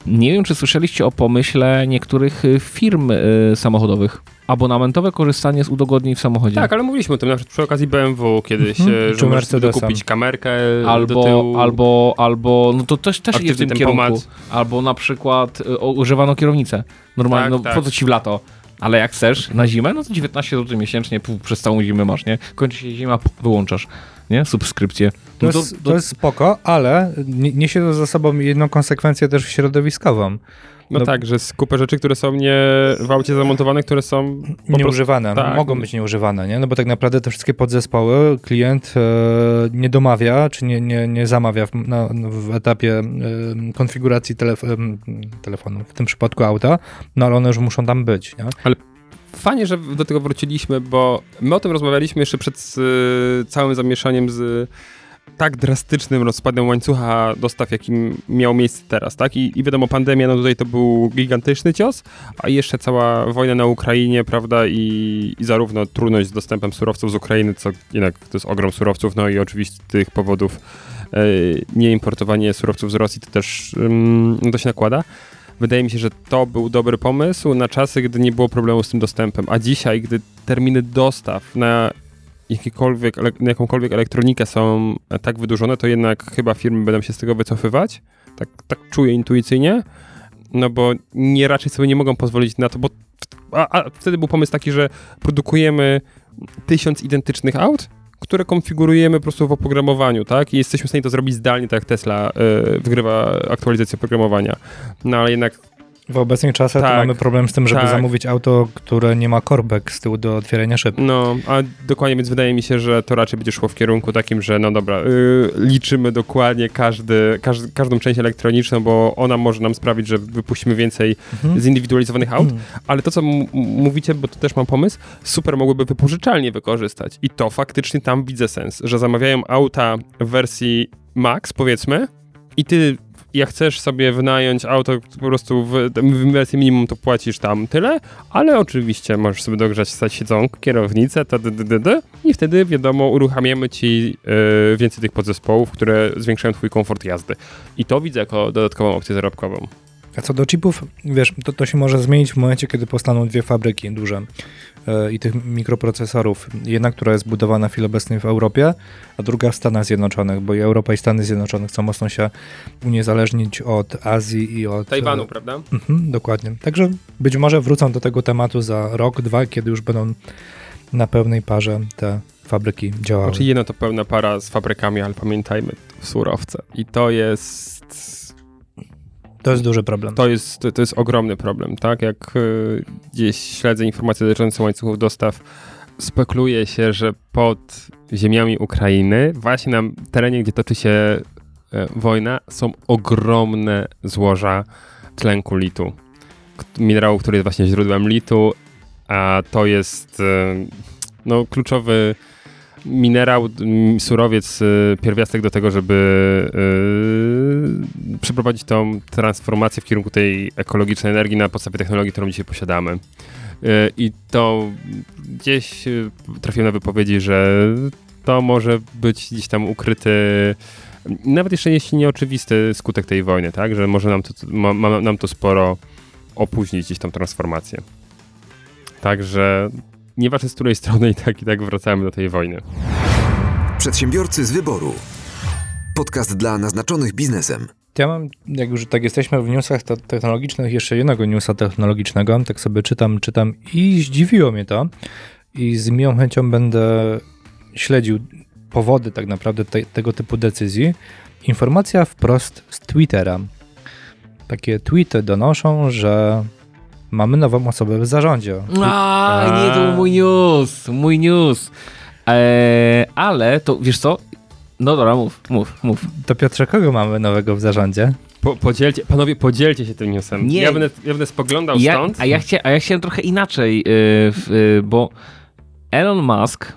nie wiem, czy słyszeliście o pomyśle niektórych y, firm y, samochodowych. Abonamentowe korzystanie z udogodnień w samochodzie. Tak, ale mówiliśmy o tym na przykład przy okazji BMW kiedyś, Czy że możesz sobie kupić kamerkę do Albo, tyłu. albo, albo, no to też, też idzie w tym kierunku. tempomat. Albo na przykład y, o- używano kierownicę. Normalnie, Tak, no tak. po co ci w lato? Ale jak chcesz, na zimę, no to 19 zł miesięcznie, pół, przez całą zimę masz, nie? Kończy się zima, wyłączasz, nie? Subskrypcję. To, No jest, to jest spoko, ale nie- niesie to za sobą jedną konsekwencję też środowiskową. No, no- tak, że jest kupę rzeczy, które są nie w aucie zamontowane, które są. Nieużywane, tak. mogą być nieużywane, nie? No bo tak naprawdę te wszystkie podzespoły klient e, nie domawia, czy nie, nie, nie zamawia w, na, w etapie e, konfiguracji telef telefonu, w tym przypadku auta, no ale one już muszą tam być, nie? Fajnie, że do tego wróciliśmy, bo my o tym rozmawialiśmy jeszcze przed y, całym zamieszaniem z tak drastycznym rozpadem łańcucha dostaw, jakim miał miejsce teraz, tak? I, I wiadomo, pandemia, no tutaj to był gigantyczny cios, a jeszcze cała wojna na Ukrainie, prawda, i, i zarówno trudność z dostępem surowców z Ukrainy, co jednak to jest ogrom surowców, no i oczywiście tych powodów e, nieimportowanie surowców z Rosji to też ym, to się nakłada. Wydaje mi się, że to był dobry pomysł na czasy, gdy nie było problemu z tym dostępem. A dzisiaj, gdy terminy dostaw na, jakikolwiek, na jakąkolwiek elektronikę są e, tak wydłużone, to jednak chyba firmy będą się z tego wycofywać. Tak, tak czuję intuicyjnie. No bo nie raczej sobie nie mogą pozwolić na to, bo a, a wtedy był pomysł taki, że produkujemy tysiąc identycznych aut, które konfigurujemy po prostu w oprogramowaniu, tak? I jesteśmy w stanie to zrobić zdalnie, tak jak Tesla y, wygrywa aktualizację oprogramowania. No ale jednak W obecnych czasach to Tak, mamy problem z tym, żeby tak. zamówić auto, które nie ma korbek z tyłu do otwierania szyb. No, a dokładnie, więc wydaje mi się, że to raczej będzie szło w kierunku takim, że no dobra, yy, liczymy dokładnie każdy, każdy, każdą część elektroniczną, bo ona może nam sprawić, że wypuścimy więcej Mhm. zindywidualizowanych aut, Mm. ale to, co mówicie, bo tu też mam pomysł, super mogłyby wypożyczalnie wykorzystać i to faktycznie tam widzę sens, że zamawiają auta w wersji max, powiedzmy, i ty jak chcesz sobie wynająć auto po prostu w, w wersji minimum, to płacisz tam tyle, ale oczywiście możesz sobie dogrzać siedzonko, kierownicę, d, i wtedy wiadomo, uruchamiamy ci y, więcej tych podzespołów, które zwiększają twój komfort jazdy. I to widzę jako dodatkową opcję zarobkową. A co do chipów, wiesz, to, to się może zmienić w momencie, kiedy powstaną dwie fabryki duże e, i tych mikroprocesorów. Jedna, która jest budowana w chwili obecnej w Europie, a druga w Stanach Zjednoczonych, bo i Europa i Stany Zjednoczone chcą mocno się uniezależnić od Azji i od... Tajwanu, e, prawda? Mhm, dokładnie. Także być może wrócą do tego tematu za rok, dwa, kiedy już będą na pełnej parze te fabryki działały. Znaczy jedno to pełna para z fabrykami, ale pamiętajmy, surowce. I to jest... To jest duży problem. To jest, to, jest ogromny problem, tak? Jak y, gdzieś śledzę informacje dotyczące łańcuchów dostaw, spekuluje się, że pod ziemiami Ukrainy, właśnie na terenie, gdzie toczy się e, wojna, są ogromne złoża tlenku litu. Minerału, który jest właśnie źródłem litu, a to jest e, no, kluczowy minerał, surowiec, y, pierwiastek do tego, żeby y, przeprowadzić tą transformację w kierunku tej ekologicznej energii na podstawie technologii, którą dzisiaj posiadamy. Y, I to gdzieś y, trafiłem na wypowiedzi, że to może być gdzieś tam ukryty, nawet jeszcze jeśli nie oczywisty skutek tej wojny, tak? Że może nam to, ma, ma nam to sporo opóźnić gdzieś tą transformację. Także nieważne z której strony i tak i tak wracamy do tej wojny. Przedsiębiorcy z wyboru. Podcast dla naznaczonych biznesem. Ja mam, jak już tak jesteśmy w newsach te- technologicznych, jeszcze jednego newsa technologicznego, tak sobie czytam, czytam i zdziwiło mnie to i z miłą chęcią będę śledził powody tak naprawdę te, tego typu decyzji. Informacja wprost z Twittera. Takie tweety donoszą, że mamy nową osobę w zarządzie. A, nie, to był mój news, mój news. Eee, ale to, wiesz co? No dobra, mów, mów, mów. To Piotrze, kogo mamy nowego w zarządzie? Po, podzielcie, panowie, podzielcie się tym newsem. Nie. Ja, będę, ja będę spoglądał Ja, stąd. a, ja chcia, a ja chciałem trochę inaczej, yy, w, yy, bo Elon Musk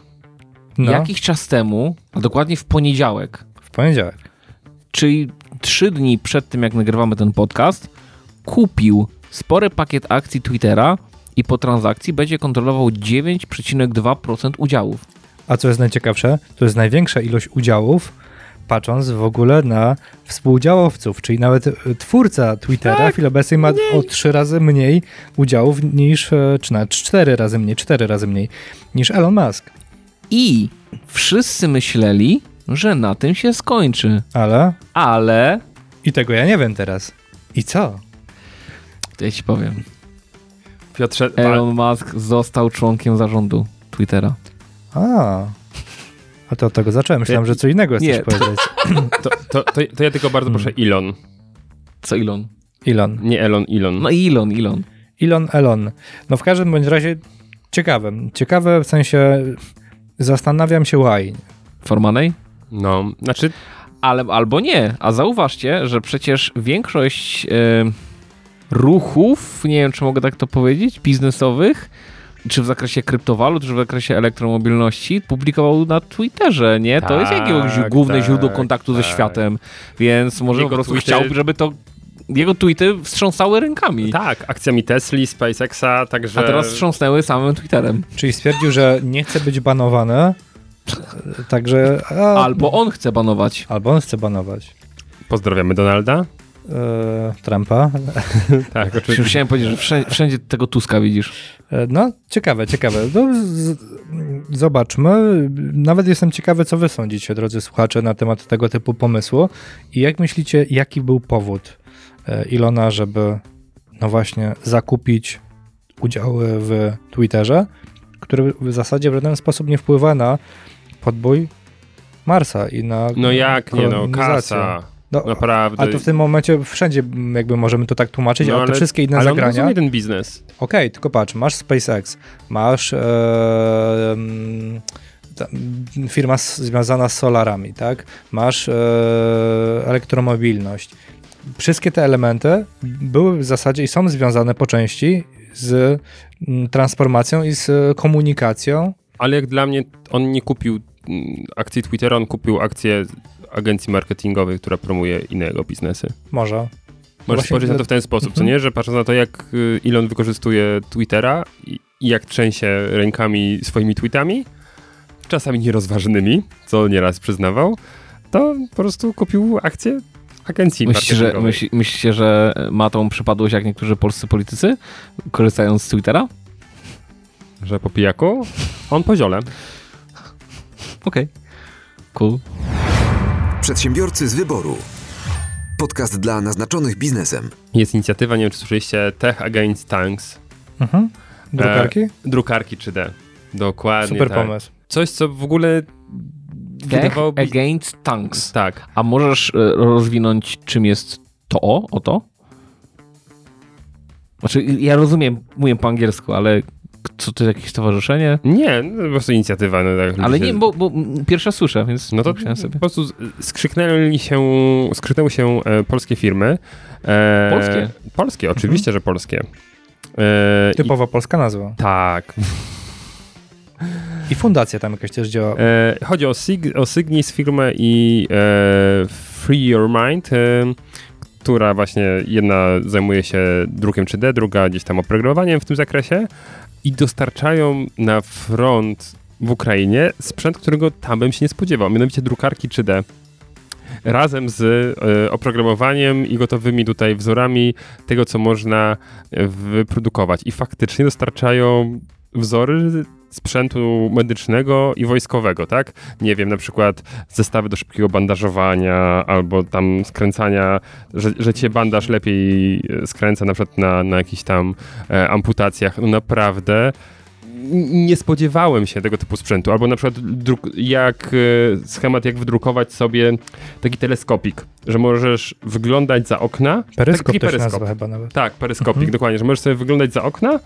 No, jakiś czas temu, a dokładnie w poniedziałek, w poniedziałek. czyli trzy dni przed tym, jak nagrywamy ten podcast, kupił spory pakiet akcji Twittera i po transakcji będzie kontrolował 9,2% udziałów. A co jest najciekawsze, to jest największa ilość udziałów, patrząc w ogóle na współdziałowców, czyli nawet e, twórca Twittera Tak, w chwili obecnej ma o trzy razy mniej udziałów niż, e, czy nawet cztery razy mniej, cztery razy mniej niż Elon Musk. I wszyscy myśleli, że na tym się skończy. Ale, Ale, i tego ja nie wiem teraz. I co? Ja ci powiem, Piotrze, Elon Musk został członkiem zarządu Twittera. A, a to od tego zacząłem. Myślałem, że co innego chcesz Nie. powiedzieć. to, to, to, to ja tylko bardzo proszę Elon. Co Elon? Elon. Nie Elon, Elon. No Elon, Elon. Elon, Elon. No w każdym bądź razie ciekawe. Ciekawe w sensie zastanawiam się why. Formanej? No, znaczy, Ale, albo nie. A zauważcie, że przecież większość e, ruchów, nie wiem czy mogę tak to powiedzieć, biznesowych, czy w zakresie kryptowalut, czy w zakresie elektromobilności, publikował na Twitterze, nie? to jest Tak, jakieś główne tak, źródło kontaktu ze tak. światem, więc może Jego po prostu tweety- chciał, żeby to jego tweety wstrząsały rękami. tak, akcjami Tesli, SpaceXa, także... A teraz wstrząsnęły samym Twitterem. Czyli stwierdził, że nie chce być banowany, także... A, Albo on chce banować. albo on chce banować. Pozdrawiamy Donalda. E, Trumpa. Tak, oczywiście. chciałem powiedzieć, że wszędzie, wszędzie tego Tuska widzisz. E, No, ciekawe, ciekawe. No, z, zobaczmy. Nawet jestem ciekawy, co wy sądzicie, drodzy słuchacze, na temat tego typu pomysłu. I jak myślicie, jaki był powód e, Ilona, żeby no właśnie zakupić udziały w Twitterze, który w zasadzie w żaden sposób nie wpływa na podbój Marsa i na No jak nie, no, kasa. No, Naprawdę. ale to w tym momencie wszędzie m, jakby możemy to tak tłumaczyć, No, ale, te ale- wszystkie inne ale on zagrania... rozumie ten biznes. Okej, tylko patrz, masz SpaceX, masz e, mm, mm, firma związana z solarami, tak? Masz e, elektromobilność. Wszystkie te elementy były w zasadzie i są związane po części z mm, transformacją i z komunikacją. Ale jak dla mnie, on nie kupił mm, akcji Twittera, on kupił akcję agencji marketingowej, która promuje inne jego biznesy. Może. Możesz Właśnie spojrzeć na to w ten sposób, co Mhm. nie? Że patrząc na to, jak y, Elon wykorzystuje Twittera i, jak trzęsie rękami swoimi tweetami, czasami nierozważnymi, co nieraz przyznawał, to po prostu kupił akcję agencji Myślicie że, myśli, myślicie, że ma tą przypadłość jak niektórzy polscy politycy, korzystając z Twittera? Że po pijaku? On po ziole. Okej. Cool. Przedsiębiorcy z wyboru. Podcast dla naznaczonych biznesem. Jest inicjatywa, nie wiem czy słyszeliście, Tech Against Tanks. Mhm. Drukarki? Drukarki 3D. Dokładnie Super tak. pomysł. Coś, co w ogóle Tech wydawałoby... against tanks. Tak. A możesz e, rozwinąć, czym jest to o, o to? Znaczy, ja rozumiem, mówię po angielsku, ale co to jakieś stowarzyszenie? Nie, no, po prostu inicjatywa. No, tak, Ale ludzie- nie, bo, bo pierwsza słyszę, więc No to sobie. po prostu skrzyknęli się, skrzyknęły się e, polskie firmy. E, Polskie? Polskie, oczywiście, że polskie. E, i, Typowa polska nazwa. tak. I fundacja tam jakaś też działa. E, chodzi o, Sig, o Signis firmę i e, Free Your Mind, e, która właśnie jedna zajmuje się drukiem 3D, druga gdzieś tam oprogramowaniem w tym zakresie i dostarczają na front w Ukrainie sprzęt, którego tam bym się nie spodziewał, mianowicie drukarki 3D. Razem z e, oprogramowaniem i gotowymi tutaj wzorami tego, co można e, wyprodukować. I faktycznie dostarczają wzory sprzętu medycznego i wojskowego, tak? Nie wiem, na przykład zestawy do szybkiego bandażowania albo tam skręcania, że, że cię bandaż lepiej e, skręca na przykład na, na jakichś tam e, amputacjach. No naprawdę nie spodziewałem się tego typu sprzętu. Albo na przykład jak e, schemat, jak wydrukować sobie taki teleskopik, że możesz wyglądać za okna. Peryskop taki to się peryskop. chyba nawet. Tak, peryskopik, Mhm. dokładnie, że możesz sobie wyglądać za okna,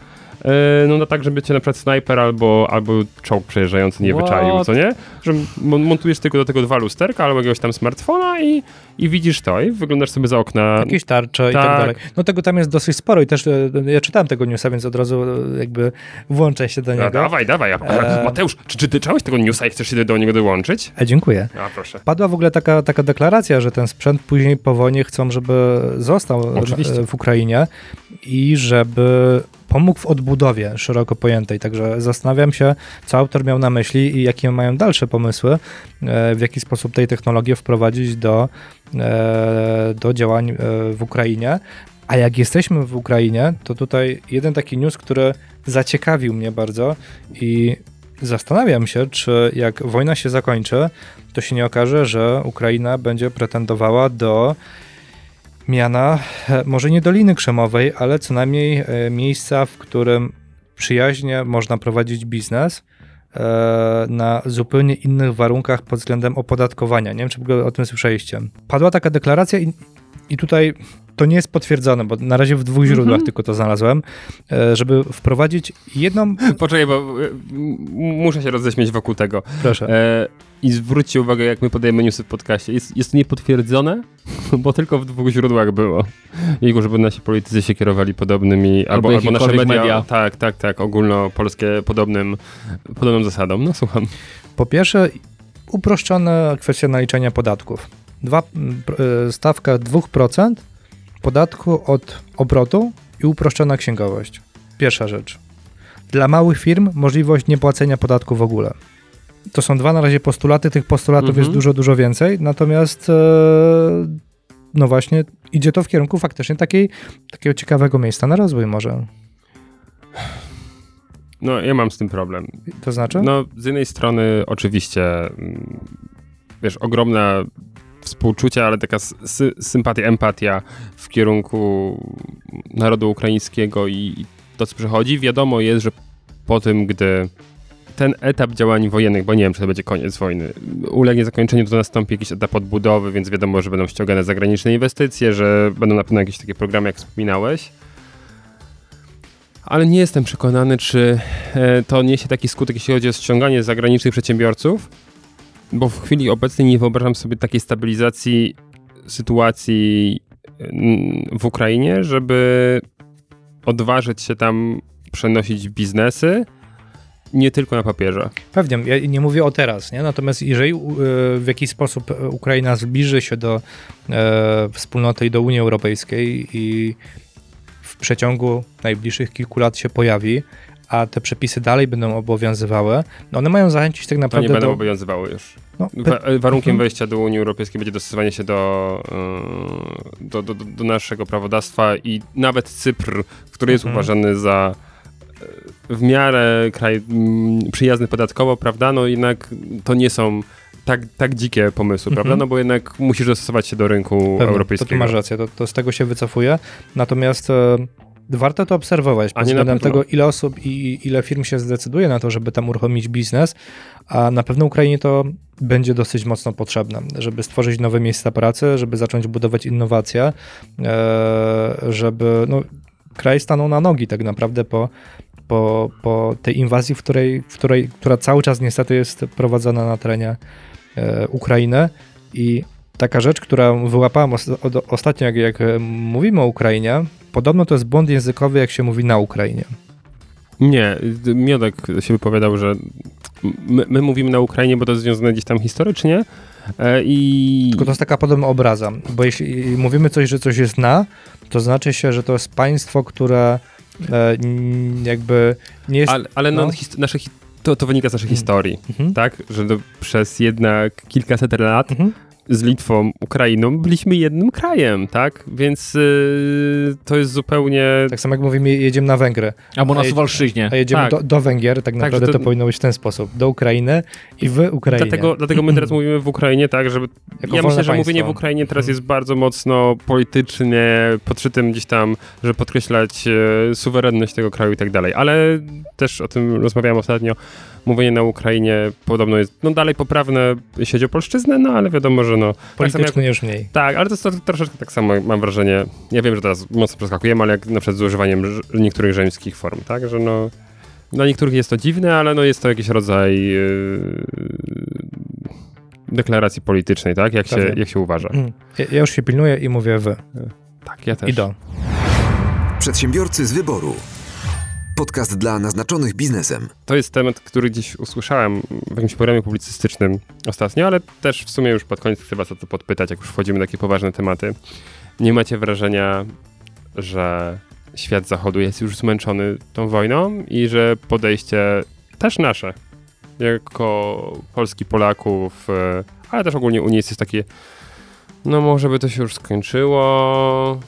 no, no tak, żeby cię na przykład snajper albo, albo czołg przejeżdżający nie What? wyczaił, co nie? Że mon- montujesz tylko do tego dwa lusterka albo jakiegoś tam smartfona i, i widzisz to i wyglądasz sobie za okna. Jakieś tarcze i tak tak. dalej. No tego tam jest dosyć sporo i też e, ja czytałem tego newsa, więc od razu e, jakby włączę się do A, niego. dawaj, dawaj. E, Mateusz, czy, czy ty czytałeś tego newsa i chcesz się do niego dołączyć? E, dziękuję. A, proszę. Padła w ogóle taka, taka deklaracja, że ten sprzęt później po wojnie chcą, żeby został Oczywiście. e, w Ukrainie i żeby pomógł w odbudowie szeroko pojętej. Także zastanawiam się, co autor miał na myśli i jakie mają dalsze pomysły, e, w jaki sposób tej technologii wprowadzić do, e, do działań e, w Ukrainie. A jak jesteśmy w Ukrainie, to tutaj jeden taki news, który zaciekawił mnie bardzo i zastanawiam się, czy jak wojna się zakończy, to się nie okaże, że Ukraina będzie pretendowała do miana, e, może nie Doliny Krzemowej, ale co najmniej e, miejsca, w którym przyjaźnie można prowadzić biznes e, na zupełnie innych warunkach pod względem opodatkowania. Nie wiem, czy w ogóle o tym słyszeliście. Padła taka deklaracja i, i tutaj to nie jest potwierdzone, bo na razie w dwóch źródłach tylko to znalazłem, e, żeby wprowadzić jedną... Poczekaj, bo e, muszę się roześmieć wokół tego. Proszę. E, I zwróćcie uwagę, jak my podajemy newsy w podcaście. Jest, jest to niepotwierdzone, bo tylko w dwóch źródłach było. Jego, żeby nasi politycy się kierowali podobnymi, albo, albo, nasze jakiekolwiek media, media. Tak, tak, tak, ogólnopolskie podobnym, podobną zasadą. No słucham. Po pierwsze, uproszczona kwestia naliczania podatków. Dwa, e, stawka 2% podatku od obrotu i uproszczona księgowość. Pierwsza rzecz. Dla małych firm możliwość niepłacenia podatku w ogóle. To są dwa na razie postulaty, tych postulatów Mhm. jest dużo, dużo więcej, natomiast e, no właśnie idzie to w kierunku faktycznie takiej, takiego ciekawego miejsca na rozwój może. No, ja mam z tym problem. To znaczy? No, z jednej strony oczywiście, mm, wiesz, ogromna współczucie, ale taka sy- sympatia, empatia w kierunku narodu ukraińskiego i, i to, co przychodzi. Wiadomo jest, że po tym, gdy ten etap działań wojennych, bo nie wiem, czy to będzie koniec wojny, ulegnie zakończeniu, to nastąpi jakiś etap odbudowy, więc wiadomo, że będą ściągane zagraniczne inwestycje, że będą na pewno jakieś takie programy, jak wspominałeś. Ale nie jestem przekonany, czy e, to niesie taki skutek, jeśli chodzi o ściąganie zagranicznych przedsiębiorców, bo w chwili obecnej nie wyobrażam sobie takiej stabilizacji sytuacji mm, w Ukrainie, żeby odważyć się tam przenosić biznesy, nie tylko na papierze. Pewnie, ja nie mówię o teraz, nie? natomiast jeżeli e, w jakiś sposób Ukraina zbliży się do e, wspólnoty i do Unii Europejskiej i w przeciągu najbliższych kilku lat się pojawi, a te przepisy dalej będą obowiązywały, no one mają zachęcić tak To nie naprawdę będą do... obowiązywały już. No, Wa- e, warunkiem Mhm. wejścia do Unii Europejskiej będzie dostosowanie się do, e, do, do, do, do naszego prawodawstwa i nawet Cypr, który jest Mhm. uważany za e, w miarę kraj mm, przyjazny podatkowo, prawda? No jednak to nie są tak, tak dzikie pomysły, Mhm. prawda? No bo jednak musisz dostosować się do rynku Pewnie, to europejskiego. masz rację, to, to z tego się wycofuje, natomiast e, warto to obserwować pod względem tego, ile osób i ile firm się zdecyduje na to, żeby tam uruchomić biznes, a na pewno Ukrainie to będzie dosyć mocno potrzebne, żeby stworzyć nowe miejsca pracy, żeby zacząć budować innowacje, e, żeby no, kraj stanął na nogi tak naprawdę po, po, po tej inwazji, w której, w której, która cały czas niestety jest prowadzona na terenie e, Ukrainy. I taka rzecz, która wyłapałem ostatnio, jak, jak mówimy o Ukrainie, podobno to jest błąd językowy, jak się mówi na Ukrainie. Nie, Miodek się wypowiadał, że my, my mówimy na Ukrainie, bo to jest związane gdzieś tam historycznie e, i... Tylko to jest taka podobna obraza, bo jeśli mówimy coś, że coś jest na, to znaczy się, że to jest państwo, które e, jakby nie jest... Ale, ale no, no. his- nasze, to, to wynika z naszej Mm. historii, Mhm. tak? Że przez jednak kilkaset lat Mhm. Z Litwą, Ukrainą, byliśmy jednym krajem, tak? Więc yy, to jest zupełnie... Tak samo jak mówimy, jedziemy na Węgry. Albo na Suwalszczyźnie. A jedziemy Tak. do, do Węgier, tak naprawdę że to... to- powinno być w ten sposób. Do Ukrainy i w Ukrainie. Dlatego, dlatego my teraz mówimy w Ukrainie, tak, żeby... Jako ja myślę, że państwo. mówienie w Ukrainie teraz Mhm. jest bardzo mocno politycznie podszytym gdzieś tam, żeby podkreślać e, suwerenność tego kraju i tak dalej. Ale też o tym rozmawiałem ostatnio. Mówienie na Ukrainie podobno jest no dalej poprawne, jeśli chodzi o polszczyznę, no ale wiadomo, że no... Tak, samo jak, Politycznie już mniej. tak, ale to jest to, troszeczkę tak samo, mam wrażenie, ja wiem, że teraz mocno przeskakujemy, ale jak na przykład z używaniem niektórych żeńskich form, tak, że no... Dla niektórych jest to dziwne, ale no jest to jakiś rodzaj yy, deklaracji politycznej, tak? Jak się, jak się uważa. Mm. Ja, ja już się pilnuję i mówię wy. Tak, ja też. I do. Przedsiębiorcy z wyboru. Podcast dla naznaczonych biznesem. To jest temat, który gdzieś usłyszałem w jakimś programie publicystycznym ostatnio, ale też w sumie już pod koniec chcę was o to podpytać, jak już wchodzimy na takie poważne tematy. Nie macie wrażenia, że świat zachodu jest już zmęczony tą wojną i że podejście też nasze, jako Polski, Polaków, e, ale też ogólnie Unii jest takie, no może by to się już skończyło,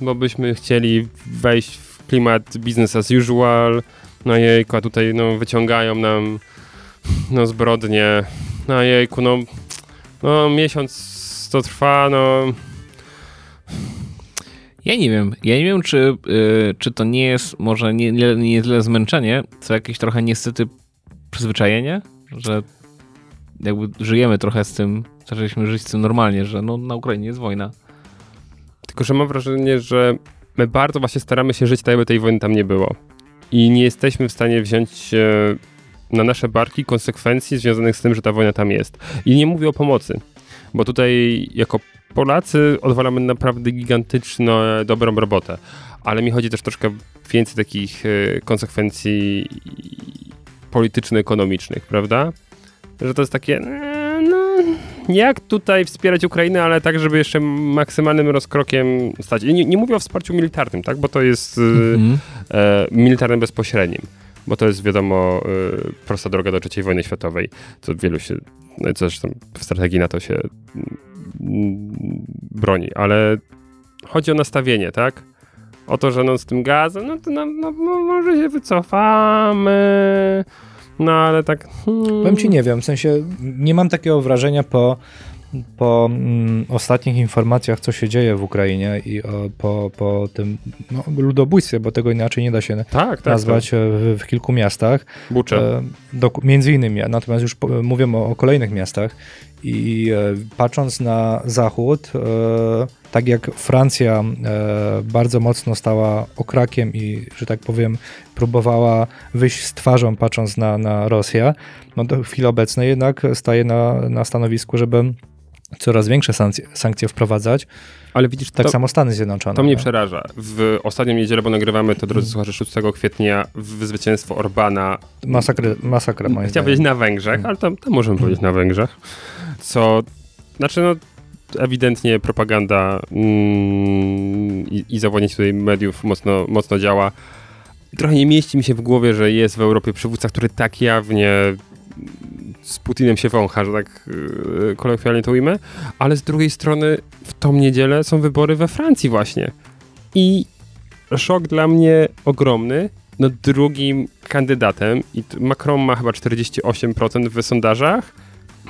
bo byśmy chcieli wejść w klimat business as usual, no jejku, a tutaj no, wyciągają nam no zbrodnie, no jejku, no, no miesiąc to trwa, no Ja nie wiem. Ja nie wiem, czy, y, czy to nie jest może nie, nie, nie tyle zmęczenie, co jakieś trochę niestety przyzwyczajenie, że jakby żyjemy trochę z tym, zaczęliśmy żyć z tym normalnie, że no, na Ukrainie jest wojna. Tylko, że mam wrażenie, że my bardzo właśnie staramy się żyć tak, jakby tej wojny tam nie było. I nie jesteśmy w stanie wziąć e, na nasze barki konsekwencji związanych z tym, że ta wojna tam jest. I nie mówię o pomocy, bo tutaj jako Polacy odwalamy naprawdę gigantyczną, dobrą robotę. Ale mi chodzi też troszkę więcej takich e, konsekwencji polityczno-ekonomicznych, prawda? Że to jest takie, e, no, jak tutaj wspierać Ukrainę, ale tak, żeby jeszcze maksymalnym rozkrokiem stać. I nie, nie mówię o wsparciu militarnym, tak, bo to jest y, Mhm. e, militarnym bezpośrednim, bo to jest wiadomo y, prosta droga do III wojny światowej, co wielu się, no zresztą w strategii NATO się mm, broni, ale chodzi o nastawienie, tak? O to, że no z tym gazem, no to no, no, no może się wycofamy, no ale tak... Hmm, Powiem ci nie wiem, w sensie nie mam takiego wrażenia po, po mm, ostatnich informacjach, co się dzieje w Ukrainie i o, po, po tym no, ludobójstwie, bo tego inaczej nie da się Tak, tak, nazwać e, w, w kilku miastach. tak. Bucze. E, doku- między innymi, natomiast już po, mówię o, o kolejnych miastach i e, patrząc na zachód, e, tak jak Francja e, bardzo mocno stała okrakiem i, że tak powiem, próbowała wyjść z twarzą patrząc na, na Rosję, no to w chwili obecnej jednak staje na, na stanowisku, żeby coraz większe sankcje, sankcje wprowadzać, Ale widzisz, tak to, samo Stany Zjednoczone. To mnie przeraża. W ostatnią niedzielę, bo nagrywamy to, drodzy słuchacze, 6 kwietnia, w zwycięstwo Orbana. Masakra, masakra moim Chciałem powiedzieć na Węgrzech, ale to, to możemy powiedzieć na Węgrzech. Co, znaczy no, ewidentnie propaganda mm, i, i zawodnienie tutaj mediów mocno, mocno działa. Trochę nie mieści mi się w głowie, że jest w Europie przywódca, który tak jawnie z Putinem się wącha, że tak yy, kolokwialnie to ujmę, ale z drugiej strony w tą niedzielę są wybory we Francji właśnie. I szok dla mnie ogromny. No drugim kandydatem, i Macron ma chyba 48% w sondażach,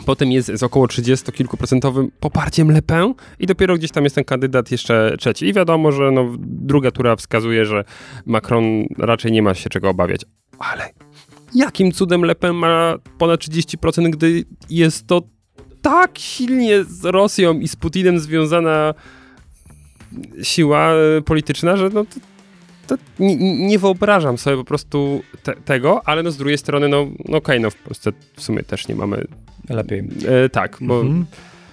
potem jest z około 30 kilkuprocentowym poparciem Le Pen i dopiero gdzieś tam jest ten kandydat jeszcze trzeci. I wiadomo, że no, druga tura wskazuje, że Macron raczej nie ma się czego obawiać. Ale jakim cudem Le Pen ma ponad 30%, gdy jest to tak silnie z Rosją i z Putinem związana siła e, polityczna, że no to, to nie, nie wyobrażam sobie po prostu te, tego, ale no z drugiej strony, no, no okej, no w Polsce w sumie też nie mamy Lepiej. e, tak, bo Mhm.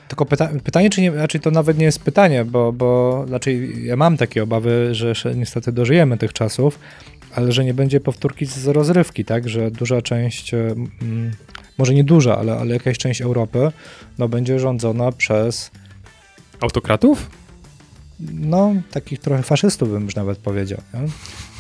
Tylko pyta pytanie, czy nie, znaczy to nawet nie jest pytanie, bo, bo znaczy ja mam takie obawy, że niestety dożyjemy tych czasów, ale że nie będzie powtórki z rozrywki, tak, że duża część, mm, może nie duża, ale, ale jakaś część Europy, no będzie rządzona przez, autokratów? no takich trochę faszystów bym już nawet powiedział, nie?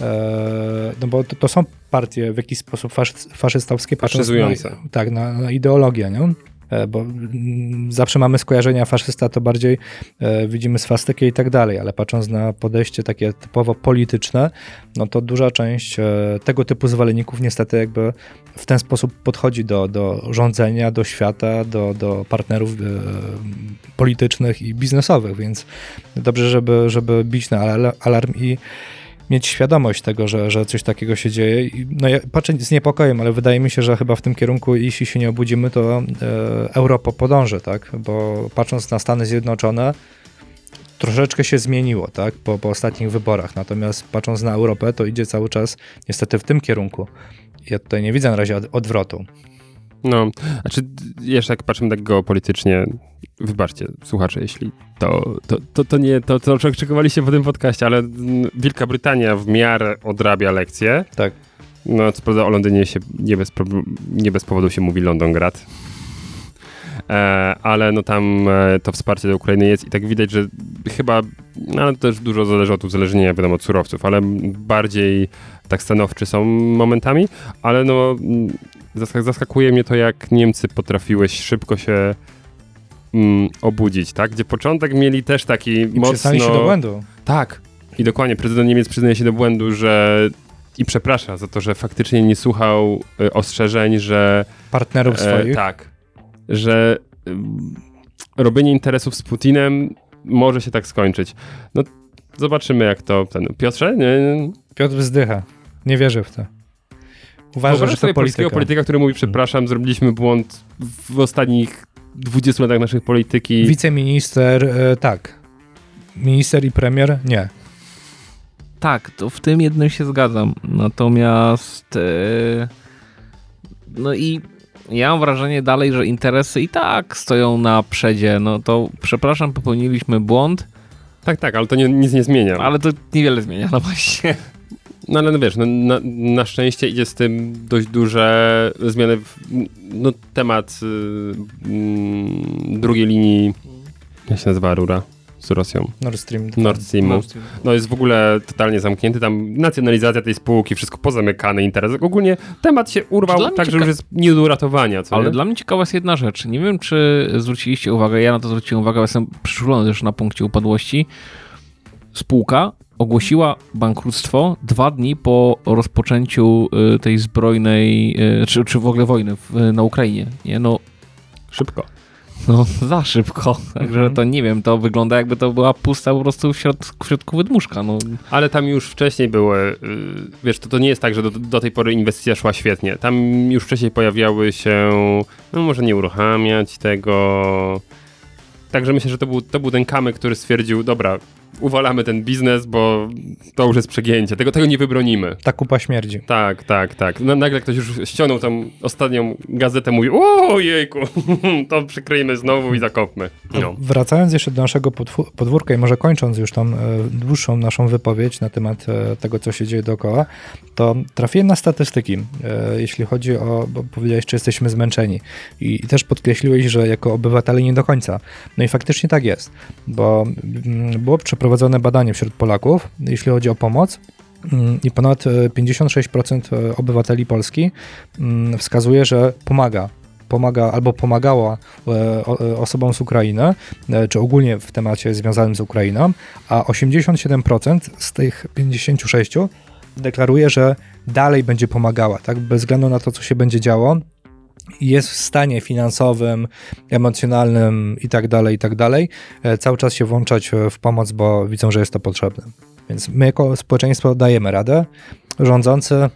E, no bo to, to są partie w jakiś sposób faszy, faszystowskie, Faszyzujące. Na, tak, na, na ideologię, nie? e, bo mm, zawsze mamy skojarzenia faszysta, to bardziej e, widzimy swastykę i tak dalej, ale patrząc na podejście takie typowo polityczne, no to duża część tego typu zwolenników niestety jakby w ten sposób podchodzi do, do rządzenia, do świata, do, do partnerów politycznych i biznesowych, więc dobrze, żeby, żeby bić na alarm i mieć świadomość tego, że, że coś takiego się dzieje. I, no ja patrzę z niepokojem, ale wydaje mi się, że chyba w tym kierunku, jeśli się nie obudzimy, to e, Europa podąży, tak? Bo patrząc na Stany Zjednoczone, troszeczkę się zmieniło, tak? Po, po ostatnich wyborach. Natomiast patrząc na Europę, to idzie cały czas niestety w tym kierunku. Ja tutaj nie widzę na razie odwrotu. No, znaczy jeszcze jak patrzymy tak geopolitycznie, wybaczcie, słuchacze, jeśli to, to, to, to nie to, co oczekowaliście po tym podcaście, ale Wielka Brytania w miarę odrabia lekcje. Tak. No, co prawda o Londynie się nie bez, nie bez powodu się mówi Londongrad. E, ale no tam e, to wsparcie dla Ukrainy jest i tak widać, że chyba, no ale też dużo zależy od uzależnienia, wiadomo, od surowców, ale bardziej tak stanowczy są momentami, ale no zaskakuje mnie to, jak Niemcy potrafiły szybko się mm, obudzić, tak? Gdzie początek mieli też taki I mocno... się do błędu. Tak. I dokładnie, prezydent Niemiec przyznaje się do błędu, że i przeprasza za to, że faktycznie nie słuchał y, ostrzeżeń, że... Partnerów e, swoich? Tak. Że y, robienie interesów z Putinem może się tak skończyć. No, zobaczymy jak to... Ten, Piotrze? Nie, nie. Piotr wzdycha. Nie wierzę w to. Uważam, że to polityka. polskiego polityka, który mówi, przepraszam, zrobiliśmy błąd w ostatnich 20 latach naszej polityki. Wiceminister, e, tak. Minister i premier, nie. Tak, to w tym jednym się zgadzam. Natomiast e, no i ja mam wrażenie dalej, że interesy i tak stoją na przedzie. No to przepraszam, popełniliśmy błąd. Tak, tak, ale to nie, nic nie zmienia. Ale to niewiele zmienia, no właśnie. No ale no wiesz, no, na, na, szczęście idzie z tym dość duże zmiany. W, no temat y, y, drugiej linii, jak się nazywa rura? z Rosją. Nord Stream. Nord Streamu. Nord Stream. No jest w ogóle totalnie zamknięty, tam nacjonalizacja tej spółki, wszystko pozamykane, interes. Ogólnie temat się urwał tak, że już jest nie do uratowania. Ale nie? dla mnie ciekawa jest jedna rzecz. Nie wiem, czy zwróciliście uwagę, ja na to zwróciłem uwagę, jestem przyczulony też na punkcie upadłości. Spółka ogłosiła bankructwo dwa dni po rozpoczęciu y, tej zbrojnej, y, czy, czy w ogóle wojny w, na Ukrainie. Nie? No, szybko. No, za szybko. Także mhm. to nie wiem, to wygląda jakby to była pusta po prostu w, środ w środku wydmuszka. No. Ale tam już wcześniej były, y, wiesz, to, to nie jest tak, że do, do tej pory inwestycja szła świetnie. Tam już wcześniej pojawiały się, no może nie uruchamiać tego. Także myślę, że to był, to był ten kamyk, który stwierdził, dobra, uwalamy ten biznes, bo to już jest przegięcie. Tego, tego nie wybronimy. Ta kupa śmierdzi. Tak, tak, tak. No, nagle ktoś już ściągnął tą ostatnią gazetę, mówi, o jejku, to przykryjmy znowu i zakopmy. No. Wracając jeszcze do naszego podwórka i może kończąc już tą e, dłuższą naszą wypowiedź na temat e, tego, co się dzieje dookoła, to trafiłem na statystyki, e, jeśli chodzi o, bo powiedziałeś, czy jesteśmy zmęczeni I, i też podkreśliłeś, że jako obywatele nie do końca. No i faktycznie tak jest, bo mm, było przeprowadzone badanie wśród Polaków, jeśli chodzi o pomoc. Mm, I ponad 56% e, obywateli Polski mm, wskazuje, że pomaga pomaga albo pomagała e, e, osobom z Ukrainy, czy ogólnie w temacie związanym z Ukrainą, a 87% z tych 56 deklaruje, że dalej będzie pomagała, tak, bez względu na to, co się będzie działo, jest w stanie finansowym, emocjonalnym i tak dalej, i tak dalej, e, cały czas się włączać w pomoc, bo widzą, że jest to potrzebne. Więc my jako społeczeństwo dajemy radę, rządzący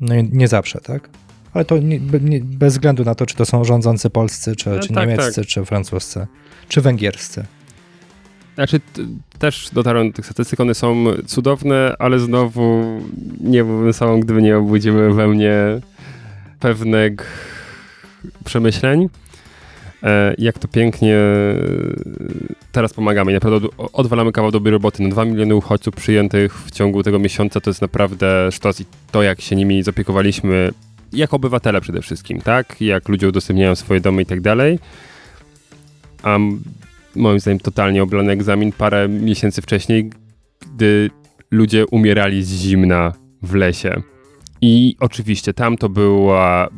no nie zawsze, tak? Ale to nie, nie, bez względu na to, czy to są rządzący polscy, czy, no, czy tak, niemieccy, tak. czy francuscy, czy węgierscy. Znaczy, też dotarłem do tych statystyk, one są cudowne, ale znowu nie byłbym sobą, gdyby nie obudziły we mnie pewnego przemyśleń. E, jak to pięknie e, teraz pomagamy. Naprawdę odwalamy kawał dobrej roboty. No 2 miliony uchodźców przyjętych w ciągu tego miesiąca to jest naprawdę sztos i to, jak się nimi zapiekowaliśmy, jako obywatele przede wszystkim, tak? Jak ludzie udostępniają swoje domy i tak dalej. A moim zdaniem totalnie oblany egzamin parę miesięcy wcześniej, gdy ludzie umierali z zimna w lesie. I oczywiście tam to była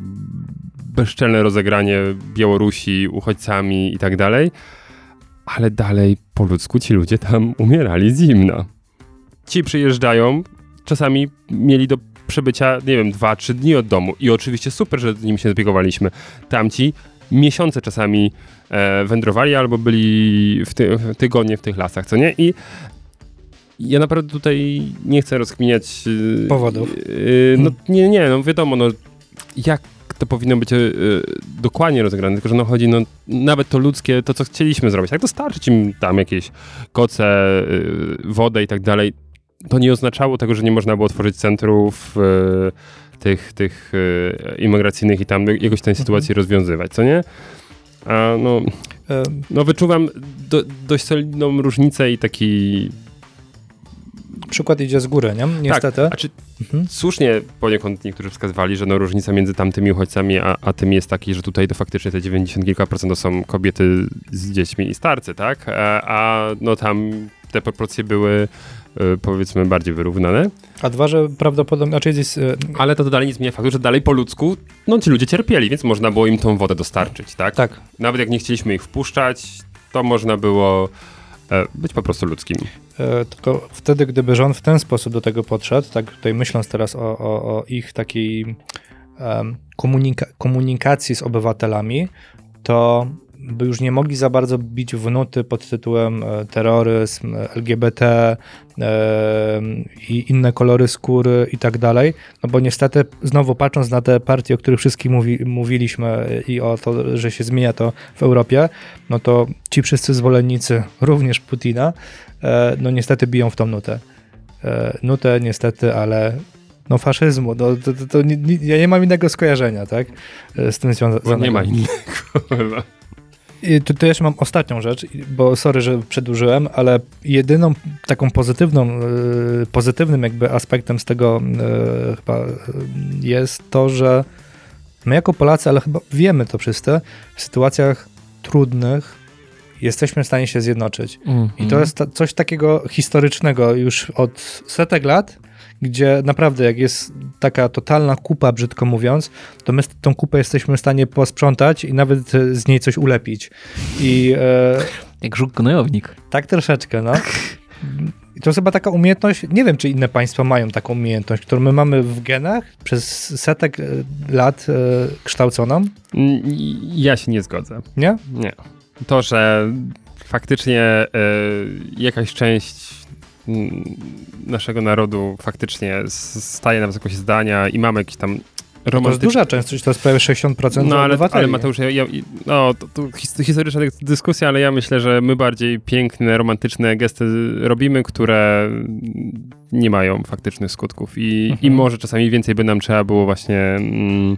bezczelne rozegranie Białorusi uchodźcami i tak dalej, ale dalej po ludzku ci ludzie tam umierali z zimna. Ci przyjeżdżają, czasami mieli do przebycia, nie wiem, dwa, trzy dni od domu i oczywiście super, że z nimi się zbiegowaliśmy. Tamci miesiące czasami e, wędrowali albo byli w ty tygodnie w tych lasach, co nie? I ja naprawdę tutaj nie chcę rozkminiać e, Powodów. e, no nie, nie, no wiadomo, no jak to powinno być e, dokładnie rozegrane, tylko że no chodzi, no nawet to ludzkie, to co chcieliśmy zrobić, jak dostarczyć im tam jakieś koce, e, wodę i tak dalej, to nie oznaczało tego, że nie można było tworzyć centrów e, tych, tych e, imigracyjnych i tam jakoś tę sytuację rozwiązywać, co nie? A no, E, no wyczuwam do, dość solidną różnicę i taki... Przykład idzie z góry, nie? Niestety. Tak, a czy Mhm. słusznie poniekąd niektórzy wskazywali, że no różnica między tamtymi uchodźcami a, a tym jest taki, że tutaj to faktycznie te 90 kilka procent to są kobiety z dziećmi i starcy, tak? A, a no tam te proporcje były e, powiedzmy bardziej wyrównane. A dwa, że prawdopodobnie, znaczy jest, e, Ale to dalej nie zmienia faktu, że dalej po ludzku, no ci ludzie cierpieli, więc można było im tą wodę dostarczyć, tak? tak, Nawet jak nie chcieliśmy ich wpuszczać, to można było e, być po prostu ludzkim. E, Tylko wtedy, gdyby rząd w ten sposób do tego podszedł, tak tutaj myśląc teraz o, o, o ich takiej em, komunika- komunikacji z obywatelami, to by już nie mogli za bardzo bić w nuty pod tytułem e, terroryzm, LGBT e, i inne kolory skóry i tak dalej, no bo niestety znowu patrząc na te partie, o których wszystkich mówi, mówiliśmy e, i o to, że się zmienia to w Europie, no to ci wszyscy zwolennicy, również Putina, no niestety biją w tą nutę. Nutę niestety, ale no faszyzmu, no, to, to, to nie, ja nie mam innego skojarzenia, tak, z tym związa- Bo nie związanego. ma innego. Tu, tu jeszcze mam ostatnią rzecz, bo sorry, że przedłużyłem, ale jedyną taką pozytywną, e, pozytywnym jakby aspektem z tego e, chyba e, jest to, że my jako Polacy, ale chyba wiemy to wszyscy, w sytuacjach trudnych jesteśmy w stanie się zjednoczyć. I to jest ta, coś takiego historycznego już od setek lat, gdzie naprawdę jak jest taka totalna kupa, brzydko mówiąc, to my tą kupę jesteśmy w stanie posprzątać i nawet e, z niej coś ulepić. I e, Jak żuk gnojownik. tak troszeczkę, no. I to jest chyba taka umiejętność, nie wiem, czy inne państwa mają taką umiejętność, którą my mamy w genach przez setek e, lat e, kształconą, Mm, Ja się nie zgodzę. nie? Nie. To, że faktycznie e, jakaś część naszego narodu faktycznie staje na wysokości zdania i mamy jakiś tam To jest romantyczny... duża część, to jest prawie 60% No ale, ale Mateusz, ja, ja, no, to, to his- historyczna dysk- dyskusja, ale ja myślę, że my bardziej piękne, romantyczne gesty robimy, które nie mają faktycznych skutków i, Mhm. i może czasami więcej by nam trzeba było właśnie mm,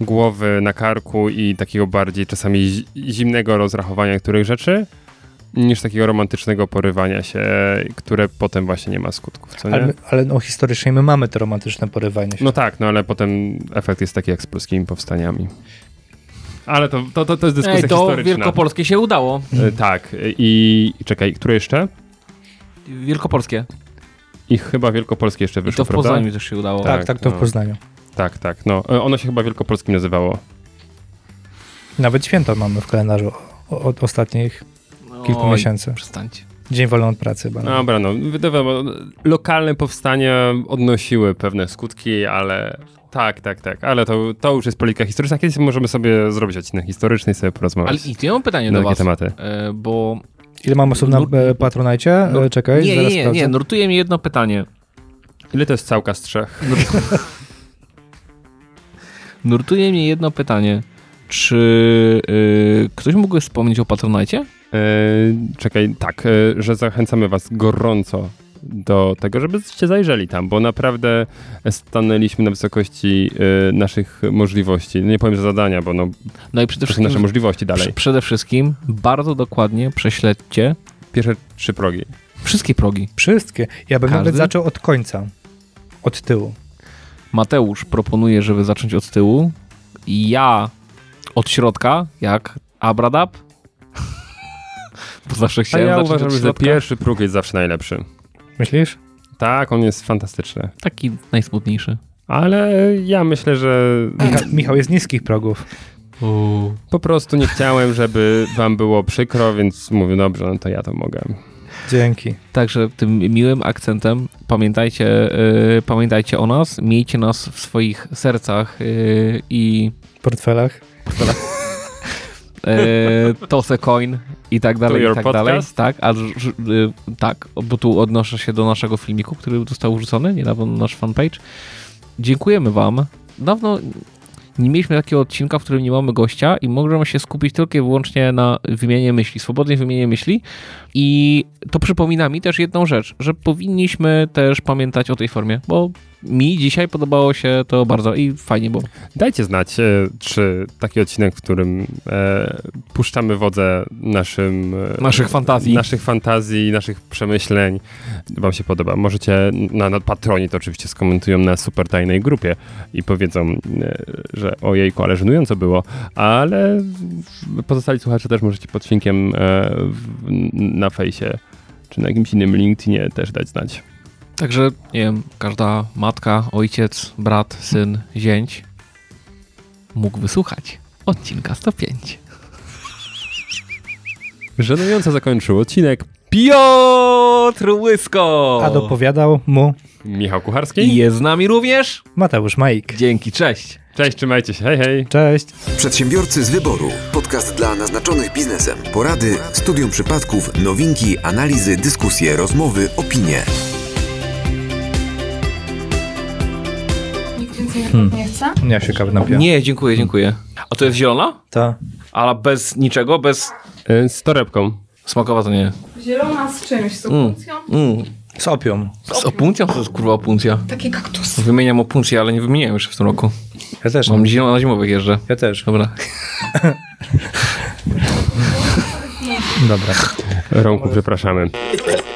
głowy na karku i takiego bardziej czasami zi- zimnego rozrachowania niektórych rzeczy, niż takiego romantycznego porywania się, które potem właśnie nie ma skutków, co nie? Ale, ale no, historycznie my mamy te romantyczne porywanie się. No tak, no ale potem efekt jest taki jak z polskimi powstaniami. Ale to, to, to, to jest dyskusja Ej, to historyczna. Wielkopolskie się udało. E, Tak, i, i czekaj, które jeszcze? Wielkopolskie. I chyba wielkopolskie jeszcze I wyszło, to w prawda? Poznaniu też się udało. tak, tak, tak, to no. w Poznaniu. Tak, tak, no. E, Ono się chyba wielkopolskim nazywało. Nawet święto mamy w kalendarzu od ostatnich kilku Oj, miesięcy. Przestańcie. Dzień wolny od pracy. Chyba. Dobra, no, wiadomo, lokalne powstania odnosiły pewne skutki, ale tak, tak, tak, ale to, to już jest polityka historyczna. Kiedyś możemy sobie zrobić odcinek historyczny i sobie Ale porozmawiać i tu ja mam pytanie do was. tematy. E, bo Ile mam osób na Nur- e, Patronajcie? Nur- E, Czekaj, nie, zaraz nie, nie, nie, nurtuje mnie jedno pytanie. Ile to jest całka z trzech? Nurtuje mnie jedno pytanie. Czy y, ktoś mógłby wspomnieć o Patronajcie? E, czekaj, tak, e, że zachęcamy was gorąco do tego, żebyście zajrzeli tam, bo naprawdę stanęliśmy na wysokości e, naszych możliwości. Nie powiem, że zadania, bo no, No i przede wszystkim, nasze możliwości dalej. prze- przede wszystkim bardzo dokładnie prześledźcie Pierwsze trzy progi. wszystkie progi. Wszystkie. Ja bym Każdy? nawet zaczął od końca. Od tyłu. Mateusz proponuje, żeby zacząć od tyłu. Ja od środka, jak Abradab. Bo zawsze A chciałem ja zacząć uważam, że pierwszy próg jest zawsze najlepszy. Myślisz? Tak, on jest fantastyczny. Taki najsmutniejszy. Ale ja myślę, że Micha Michał jest niskich progów. po prostu nie chciałem, żeby wam było przykro, więc mówię, dobrze, no to ja to mogę. Dzięki. Także tym miłym akcentem pamiętajcie, y, pamiętajcie o nas, miejcie nas w swoich sercach y, i W portfelach. Toss a coin i tak dalej, i tak podcast? dalej. Tak, a, y, tak, bo tu odnoszę się do naszego filmiku, który został wrzucony niedawno na nasz fanpage. Dziękujemy wam. Dawno nie mieliśmy takiego odcinka, w którym nie mamy gościa i możemy się skupić tylko i wyłącznie na wymianie myśli, swobodnej wymianie myśli. I to przypomina mi też jedną rzecz, że powinniśmy też pamiętać o tej formie, bo mi dzisiaj podobało się to bardzo i fajnie było. Dajcie znać, e, czy taki odcinek, w którym e, puszczamy wodze naszym, e, Naszych fantazji. naszych fantazji, naszych przemyśleń, wam się podoba. Możecie na, na Patronie to oczywiście skomentują na super tajnej grupie i powiedzą, e, że ojejku, ale żenująco było, ale pozostali słuchacze też możecie pod dźwiękiem e, w, na fejsie czy na jakimś innym LinkedInie też dać znać. Także, nie wiem, każda matka, ojciec, brat, syn, zięć mógł wysłuchać odcinka 105. Żenująco zakończył odcinek Piotr Łysko! A dopowiadał mu Michał I Kucharski. jest z nami również. Mateusz Majk. Dzięki, cześć. Cześć, trzymajcie się, hej hej. Cześć. Przedsiębiorcy z wyboru. Podcast dla naznaczonych biznesem. Porady, studium przypadków, nowinki, analizy, dyskusje, rozmowy, opinie. Więcej hmm. nie chce? Ja się kawy napiję. Nie, dziękuję, dziękuję. A to jest zielona? To. Ale bez niczego, bez E, Z torebką. smakowa to nie. Zielona z czymś, z Mm. opuncją. Mm. Z opium. Z opuncją? Co to jest kurwa opuncja? Taki kaktus. Wymieniam opuncję, ale nie wymieniałem jeszcze w tym roku. Ja też. Mam zimą na zimowych jeżdżę. Ja też. Dobra. Dobra. Romku, przepraszamy.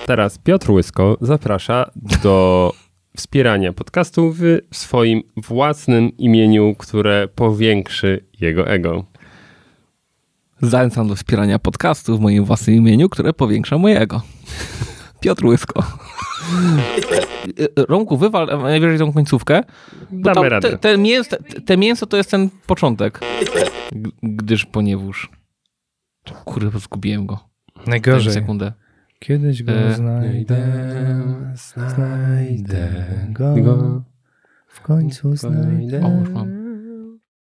Teraz Piotr Łysko zaprasza do wspierania podcastu w swoim własnym imieniu, które powiększy jego ego. Zachęcam do wspierania podcastu w moim własnym imieniu, które powiększa mojego. Piotr Łysko. Romku, wywal najwyżej tą końcówkę. Damy tam radę. Te, te, mięso, te, te mięso to jest ten początek. G- Gdyż poniewórz. Kurde, zgubiłem go. Najgorzej. sekundę. Kiedyś go E, znajdę. Znajdę go. W końcu znajdę. O, już mam.